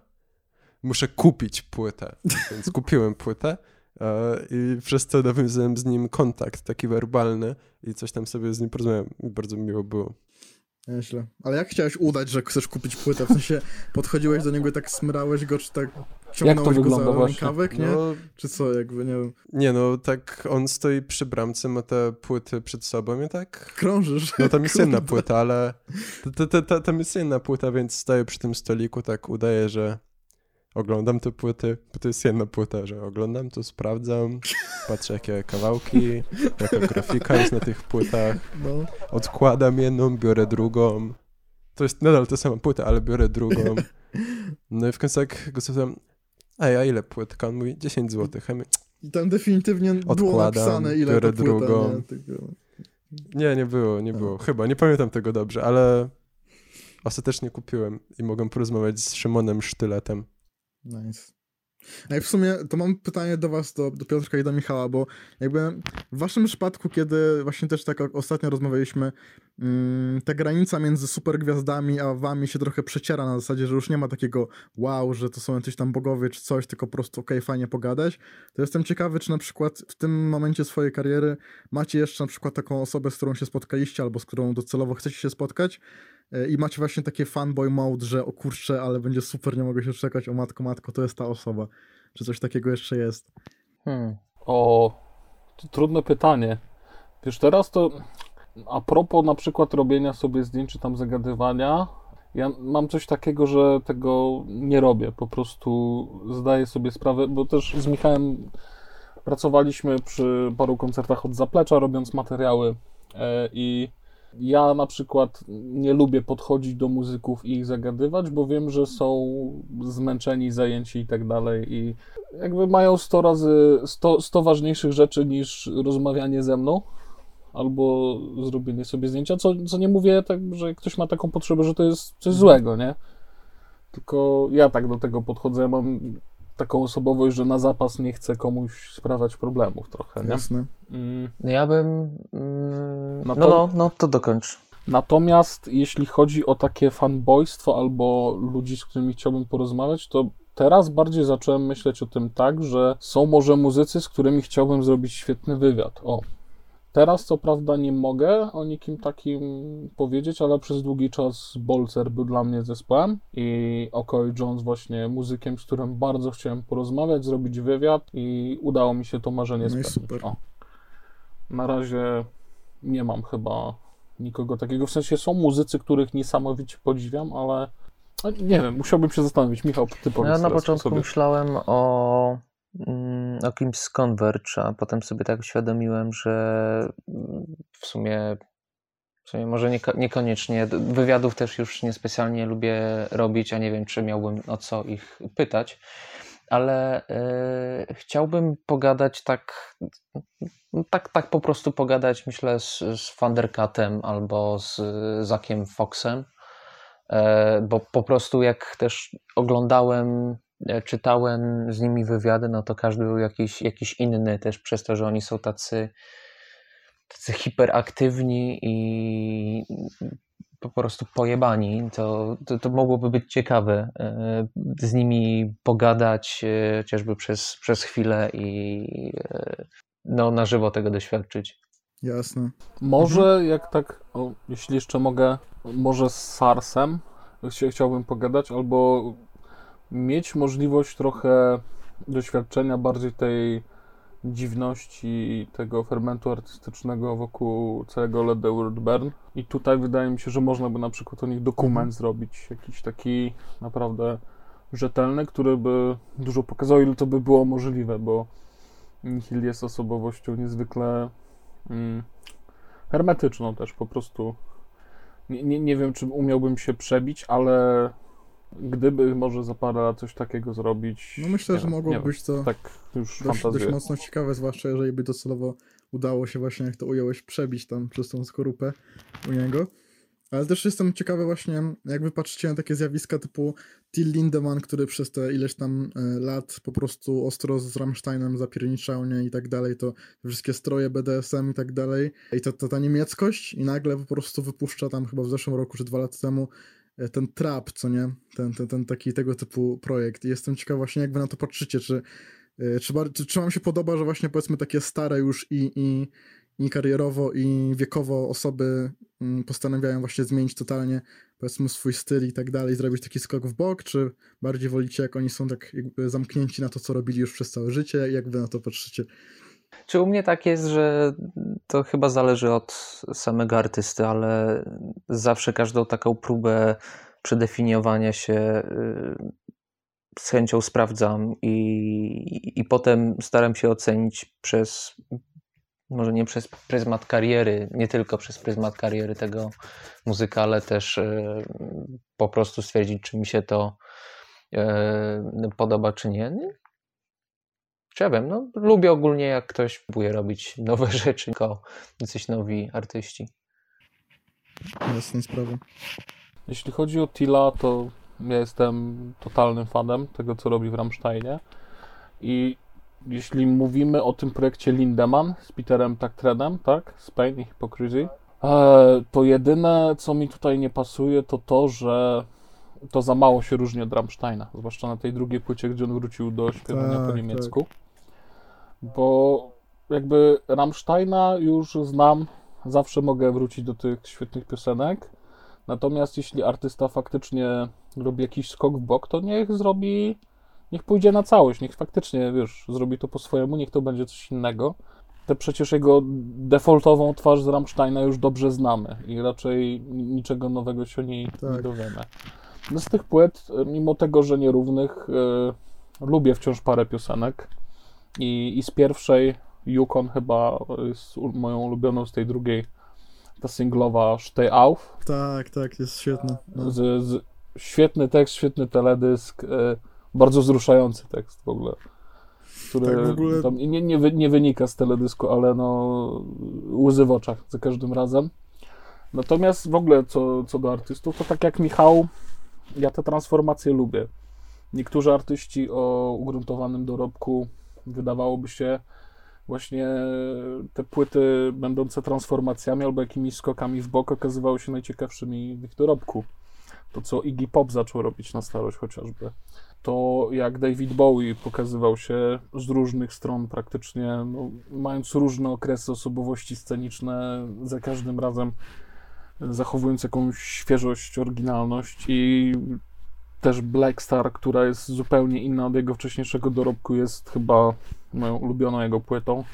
muszę kupić płytę. [LAUGHS] Więc kupiłem płytę e, i przez to nawiązałem z nim kontakt taki werbalny i coś tam sobie z nim porozmawiałem bardzo miło było. Nieźle. Ale jak chciałeś udać, że chcesz kupić płytę? W sensie podchodziłeś do niego i tak smrałeś go, czy tak ciągnąłeś go za rękawek, nie? No, Czy co, jakby, nie wiem, nie no, tak on stoi przy bramce, ma te płyty przed sobą i tak krążysz. No tam jest jedna Kurde. płyta, ale tam jest jedna płyta, więc stoję przy tym stoliku, tak udaję, że oglądam te płyty, bo to jest jedna płyta, że oglądam to, sprawdzam, [LAUGHS] patrzę jakie kawałki, jaka grafika jest na tych płytach, No. odkładam jedną, biorę drugą. To jest nadal ta sama płyta, ale biorę drugą. [LAUGHS] No i w końcu jak go zapytam, ej, a ile płytka? On mówi 10 zł. Ja I tam definitywnie było Odkładam, napisane, ile biorę płyta, drugą. nie? Nie, nie było, nie było. Chyba, nie pamiętam tego dobrze, ale ostatecznie kupiłem i mogę porozmawiać z Szymonem Sztyletem. Nice. A w sumie to mam pytanie do was, do, do Piotrka i do Michała, bo jakby w waszym przypadku, kiedy właśnie też tak ostatnio rozmawialiśmy, mm, ta granica między supergwiazdami a wami się trochę przeciera na zasadzie, że już nie ma takiego wow, że to są jacyś tam bogowie czy coś, tylko po prostu okej, fajnie pogadać, to jestem ciekawy, czy na przykład w tym momencie swojej kariery macie jeszcze na przykład taką osobę, z którą się spotkaliście albo z którą docelowo chcecie się spotkać, I macie właśnie takie fanboy mode, że o kurczę, ale będzie super, nie mogę się czekać, o matko, matko, to jest ta osoba. Czy coś takiego jeszcze jest? Hmm. O, to trudne pytanie. Wiesz, teraz to a propos na przykład robienia sobie zdjęć czy tam zagadywania, ja mam coś takiego, że tego nie robię. Po prostu zdaję sobie sprawę, bo też z Michałem pracowaliśmy przy paru koncertach od zaplecza, robiąc materiały e, i ja na przykład nie lubię podchodzić do muzyków i ich zagadywać, bo wiem, że są zmęczeni, zajęci i tak dalej i jakby mają 100 razy 100, 100 ważniejszych rzeczy niż rozmawianie ze mną albo zrobienie sobie zdjęcia, co, co nie mówię tak, że ktoś ma taką potrzebę, że to jest coś złego, nie? Tylko ja tak do tego podchodzę, ja mam taką osobowość, że na zapas nie chcę komuś sprawiać problemów trochę, nie? Jasne. Mm. No ja bym... mm, No No, to- no, no, to dokończ. Natomiast jeśli chodzi o takie fanboystwo albo ludzi, z którymi chciałbym porozmawiać, to teraz bardziej zacząłem myśleć o tym tak, że są może muzycy, z którymi chciałbym zrobić świetny wywiad. O. Teraz co prawda nie mogę o nikim takim powiedzieć, ale przez długi czas Bolcer był dla mnie zespołem i Okoy Jones właśnie muzykiem, z którym bardzo chciałem porozmawiać, zrobić wywiad i udało mi się to marzenie No spełnić. super. O. Na razie nie mam chyba nikogo takiego. W sensie są muzycy, których niesamowicie podziwiam, ale a nie wiem, musiałbym się zastanowić. Michał, ty powiedz Ja na początku sobie. myślałem o, o kimś z Converge, a potem sobie tak uświadomiłem, że mm, w sumie, w sumie może nieko- niekoniecznie. Wywiadów też już niespecjalnie lubię robić, a nie wiem, czy miałbym o co ich pytać. Ale e, chciałbym pogadać tak tak, tak po prostu pogadać, myślę, z, z Thundercatem albo z Zakiem Foxem, e, bo po prostu jak też oglądałem, czytałem z nimi wywiady, no to każdy był jakiś, jakiś inny też przez to, że oni są tacy, tacy hiperaktywni i po prostu pojebani, to, to, to mogłoby być ciekawe e, z nimi pogadać chociażby przez, przez chwilę i no, na żywo tego doświadczyć. Jasne. Może mhm. jak tak, o, jeśli jeszcze mogę, może z Sarsem chciałbym pogadać, albo mieć możliwość trochę doświadczenia bardziej tej dziwności tego fermentu artystycznego wokół całego Let the Burn. I tutaj wydaje mi się, że można by na przykład o nich dokument zrobić, jakiś taki naprawdę rzetelny, który by dużo pokazał, ile to by było możliwe, bo Nihil jest osobowością niezwykle mm, hermetyczną też po prostu. Nie, nie, nie wiem, czy umiałbym się przebić, ale gdyby może za parę lat coś takiego zrobić. No myślę, że mogłoby być to tak już dość, dość mocno ciekawe, zwłaszcza jeżeli by docelowo udało się właśnie, jak to ująłeś, przebić tam przez tą skorupę u niego. Ale też jestem ciekawy właśnie, jak wy patrzycie na takie zjawiska typu Till Lindemann, który przez te ileś tam e, lat po prostu ostro z Rammsteinem zapierniczał, nie, i tak dalej, to wszystkie stroje BDSM i tak dalej, i to, to ta niemieckość i nagle po prostu wypuszcza tam chyba w zeszłym roku, czy dwa lata temu ten trap, co nie, ten, ten, ten taki tego typu projekt. I jestem ciekaw właśnie, jak wy na to patrzycie, czy e, czy, czy, czy wam się podoba, że właśnie powiedzmy takie stare już i, i, i karierowo, i wiekowo osoby mm, postanawiają właśnie zmienić totalnie, powiedzmy, swój styl i tak dalej, zrobić taki skok w bok, czy bardziej wolicie, jak oni są tak jakby zamknięci na to, co robili już przez całe życie, jak wy na to patrzycie? Czy u mnie tak jest, że to chyba zależy od samego artysty, ale zawsze każdą taką próbę przedefiniowania się y, z chęcią sprawdzam i, i potem staram się ocenić przez może nie przez pryzmat kariery, nie tylko przez pryzmat kariery tego muzyka, ale też e, po prostu stwierdzić, czy mi się to e, podoba, czy nie. Czy ja wiem, no, lubię ogólnie, jak ktoś próbuje robić nowe [LAUGHS] rzeczy, jako jacyś nowi artyści. Jasna sprawa. Jeśli chodzi o Tila, to ja jestem totalnym fanem tego, co robi w Rammsteinie i jeśli mówimy o tym projekcie Lindemann z Peterem Taktredem, tak? Spain i Hypocrisy, e, to jedyne, co mi tutaj nie pasuje, to to, że to za mało się różni od Rammsteina, zwłaszcza na tej drugiej płycie, gdzie on wrócił do śpiewania tak, po niemiecku. Tak. Bo jakby Rammsteina już znam, zawsze mogę wrócić do tych świetnych piosenek. Natomiast jeśli artysta faktycznie robi jakiś skok w bok, to niech zrobi niech pójdzie na całość, niech faktycznie, wiesz, zrobi to po swojemu, niech to będzie coś innego. Te przecież jego defaultową twarz z Rammsteina już dobrze znamy i raczej niczego nowego się o niej tak. nie dowiemy. No z tych płyt, mimo tego, że nierównych, yy, lubię wciąż parę piosenek i, i z pierwszej Yukon chyba jest moją ulubioną, z tej drugiej ta singlowa Stay Auf. Tak, tak, jest świetna. No. Z, z, świetny tekst, świetny teledysk. Yy, bardzo wzruszający tekst w ogóle. Który tak, w ogóle... nie, nie, nie wynika z teledysku, ale no łzy w oczach za każdym razem. Natomiast w ogóle co, co do artystów, to tak jak Michał, ja te transformacje lubię. Niektórzy artyści o ugruntowanym dorobku wydawałoby się właśnie te płyty będące transformacjami albo jakimiś skokami w bok okazywały się najciekawszymi w ich dorobku. To, co Iggy Pop zaczął robić na starość chociażby to jak David Bowie pokazywał się z różnych stron praktycznie, no, mając różne okresy osobowości sceniczne, za każdym razem zachowując jakąś świeżość, oryginalność i też Black Star, która jest zupełnie inna od jego wcześniejszego dorobku, jest chyba moją ulubioną jego płytą.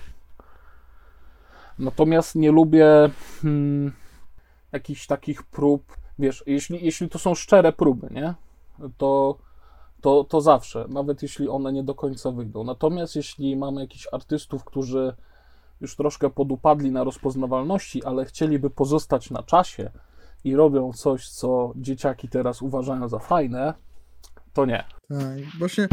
Natomiast nie lubię hmm, jakichś takich prób, wiesz, jeśli, jeśli to są szczere próby, nie? To to, to zawsze, nawet jeśli one nie do końca wyjdą. Natomiast jeśli mamy jakichś artystów, którzy już troszkę podupadli na rozpoznawalności, ale chcieliby pozostać na czasie i robią coś, co dzieciaki teraz uważają za fajne, to nie. Tak, właśnie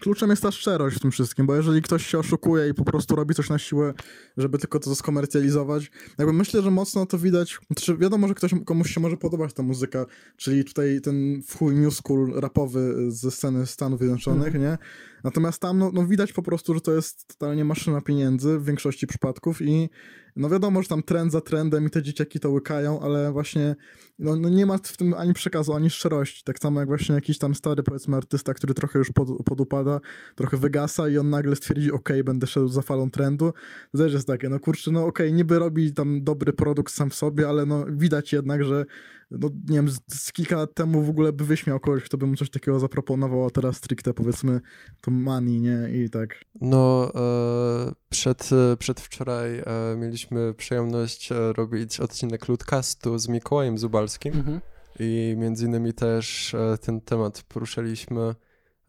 kluczem jest ta szczerość w tym wszystkim, bo jeżeli ktoś się oszukuje i po prostu robi coś na siłę, żeby tylko to skomercjalizować, jakby myślę, że mocno to widać, znaczy wiadomo, że ktoś, komuś się może podobać ta muzyka, czyli tutaj ten chuj new school rapowy ze sceny Stanów Zjednoczonych, nie? Natomiast tam no, no widać po prostu, że to jest totalnie maszyna pieniędzy w większości przypadków i no wiadomo, że tam trend za trendem i te dzieciaki to łykają, ale właśnie no, no nie ma w tym ani przekazu, ani szczerości. Tak samo jak właśnie jakiś tam stary, powiedzmy, artysta, który trochę już pod, podupada, trochę wygasa i on nagle stwierdzi, okej, będę szedł za falą trendu. To jest takie, no kurczę, no okej, niby robi tam dobry produkt sam w sobie, ale no widać jednak, że no nie wiem, z, z kilka lat temu w ogóle by wyśmiał kogoś, kto by mu coś takiego zaproponował, a teraz stricte powiedzmy to money, nie? I tak. No, e, przed, przedwczoraj e, mieliśmy przyjemność e, robić odcinek Ludcastu z Mikołajem Zubalskim Mhm. i między innymi też e, ten temat poruszyliśmy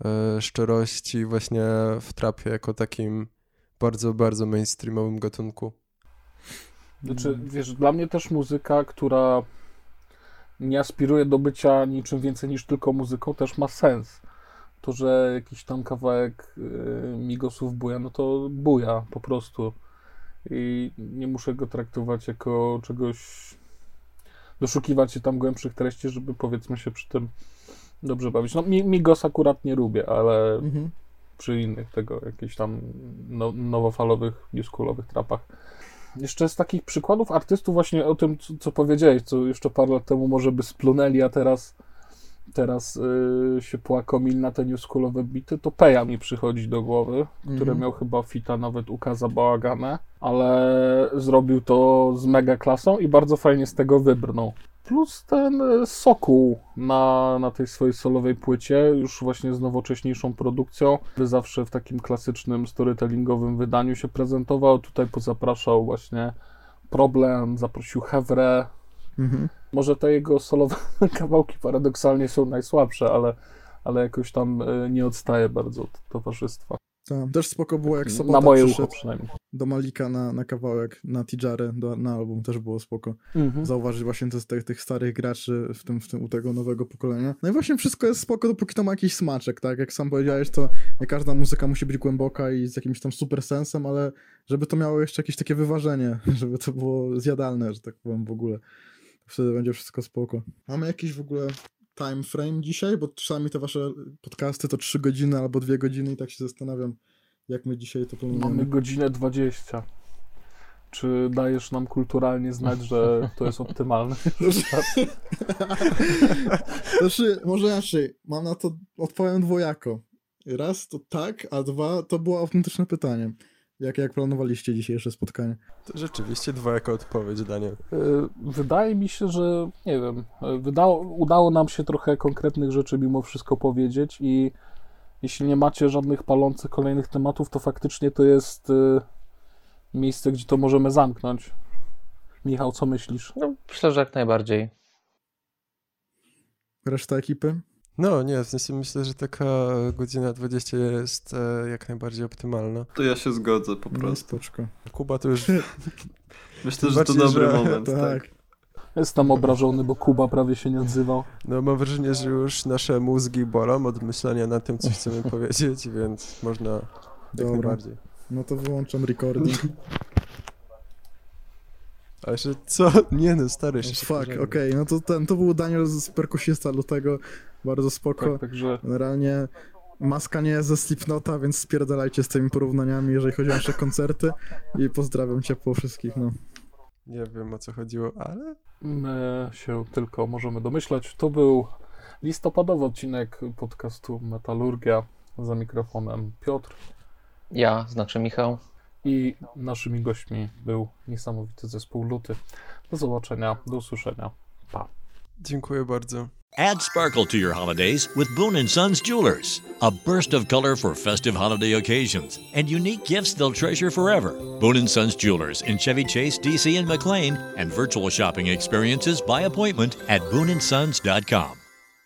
e, szczerości właśnie w trapie jako takim bardzo, bardzo mainstreamowym gatunku. Znaczy, wiesz, dla mnie też muzyka, która nie aspiruje do bycia niczym więcej niż tylko muzyką, też ma sens. To, że jakiś tam kawałek y, Migosów buja, no to buja po prostu. I nie muszę go traktować jako czegoś. doszukiwać się tam głębszych treści, żeby powiedzmy się przy tym dobrze bawić. No, Mi- Migos akurat nie lubię, ale Mhm. przy innych tego, jakichś tam no, nowofalowych, newschoolowych trapach. Jeszcze z takich przykładów artystów właśnie o tym, co, co powiedziałeś, co jeszcze parę lat temu może by splunęli, a teraz teraz y, się płakomili na te newschoolowe bity, to Peja mi przychodzi do głowy, który Mhm. miał chyba fita nawet u Kaza Bałagana, ale zrobił to z mega klasą i bardzo fajnie z tego wybrnął. Plus ten y, Sokół na, na tej swojej solowej płycie, już właśnie z nowocześniejszą produkcją, by zawsze w takim klasycznym storytellingowym wydaniu się prezentował. Tutaj pozapraszał właśnie Problem, zaprosił Hewrę. Mhm. Może te jego solowe [LAUGHS] kawałki paradoksalnie są najsłabsze, ale, ale jakoś tam y, nie odstaje bardzo od towarzystwa. Tam też spoko było, jak Sobota Na moje ucho przynajmniej. do Malika na, na kawałek, na Tijarę, do, na album, też było spoko. Mhm. Zauważyć właśnie te, tych, tych starych graczy w tym, w tym, u tego nowego pokolenia. No i właśnie wszystko jest spoko, dopóki to ma jakiś smaczek, tak? Jak sam powiedziałeś, to nie każda muzyka musi być głęboka i z jakimś tam super sensem, ale żeby to miało jeszcze jakieś takie wyważenie, [LAUGHS] żeby to było zjadalne, że tak powiem w ogóle. Wtedy będzie wszystko spoko. Mamy jakiś w ogóle time frame dzisiaj, bo czasami te wasze podcasty to 3 godziny albo 2 godziny i tak się zastanawiam, jak my dzisiaj to planujemy. Mamy godzinę 20. Czy dajesz nam kulturalnie znać, że to jest optymalne? [LAUGHS] [LAUGHS] Znaczy, może inaczej, mam na to, odpowiem dwojako. Raz to tak, a dwa to było autentyczne pytanie. Jak, jak planowaliście dzisiejsze spotkanie? To rzeczywiście dwojaka odpowiedź, Daniel. Y, Wydaje mi się, że nie wiem, y, wydało, udało nam się trochę konkretnych rzeczy mimo wszystko powiedzieć i jeśli nie macie żadnych palących kolejnych tematów, to faktycznie to jest y, miejsce, gdzie to możemy zamknąć. Michał, co myślisz? No, myślę, że jak najbardziej. Reszta ekipy? No nie, w sensie myślę, że taka godzina 20 jest e, jak najbardziej optymalna. To ja się zgodzę po No prostu. spoczko. Kuba to już [LAUGHS] Myślę, że to dobry że- moment. Tak. Tak. Jestem obrażony, bo Kuba prawie się nie odzywał. No mam wrażenie, że już nasze mózgi bolą od myślenia nad tym, co chcemy [LAUGHS] powiedzieć, więc można jak Dobra. najbardziej. No to wyłączam recording. [LAUGHS] A jeszcze co? Nie no, stary, jeszcze fuck, okej, no to ten, to był Daniel z perkusista lutego. Bardzo spoko. Tak, także Generalnie maska nie jest ze Slipnota, więc spierdalajcie z tymi porównaniami, jeżeli chodzi o nasze koncerty. I pozdrawiam ciepło wszystkich, no. Nie wiem o co chodziło, ale my się tylko możemy domyślać. To był listopadowy odcinek podcastu Metalurgia za mikrofonem Piotr. Ja, znaczy Michał. I naszymi gośćmi był niesamowity zespół Luty. Do zobaczenia, do usłyszenia. Pa. dziękuję bardzo. Add sparkle to your holidays with Boone & Sons Jewelers. A burst of color for festive holiday occasions and unique gifts they'll treasure forever. Boone & Sons Jewelers in Chevy Chase, DC and McLean and virtual shopping experiences by appointment at booneandsons.com.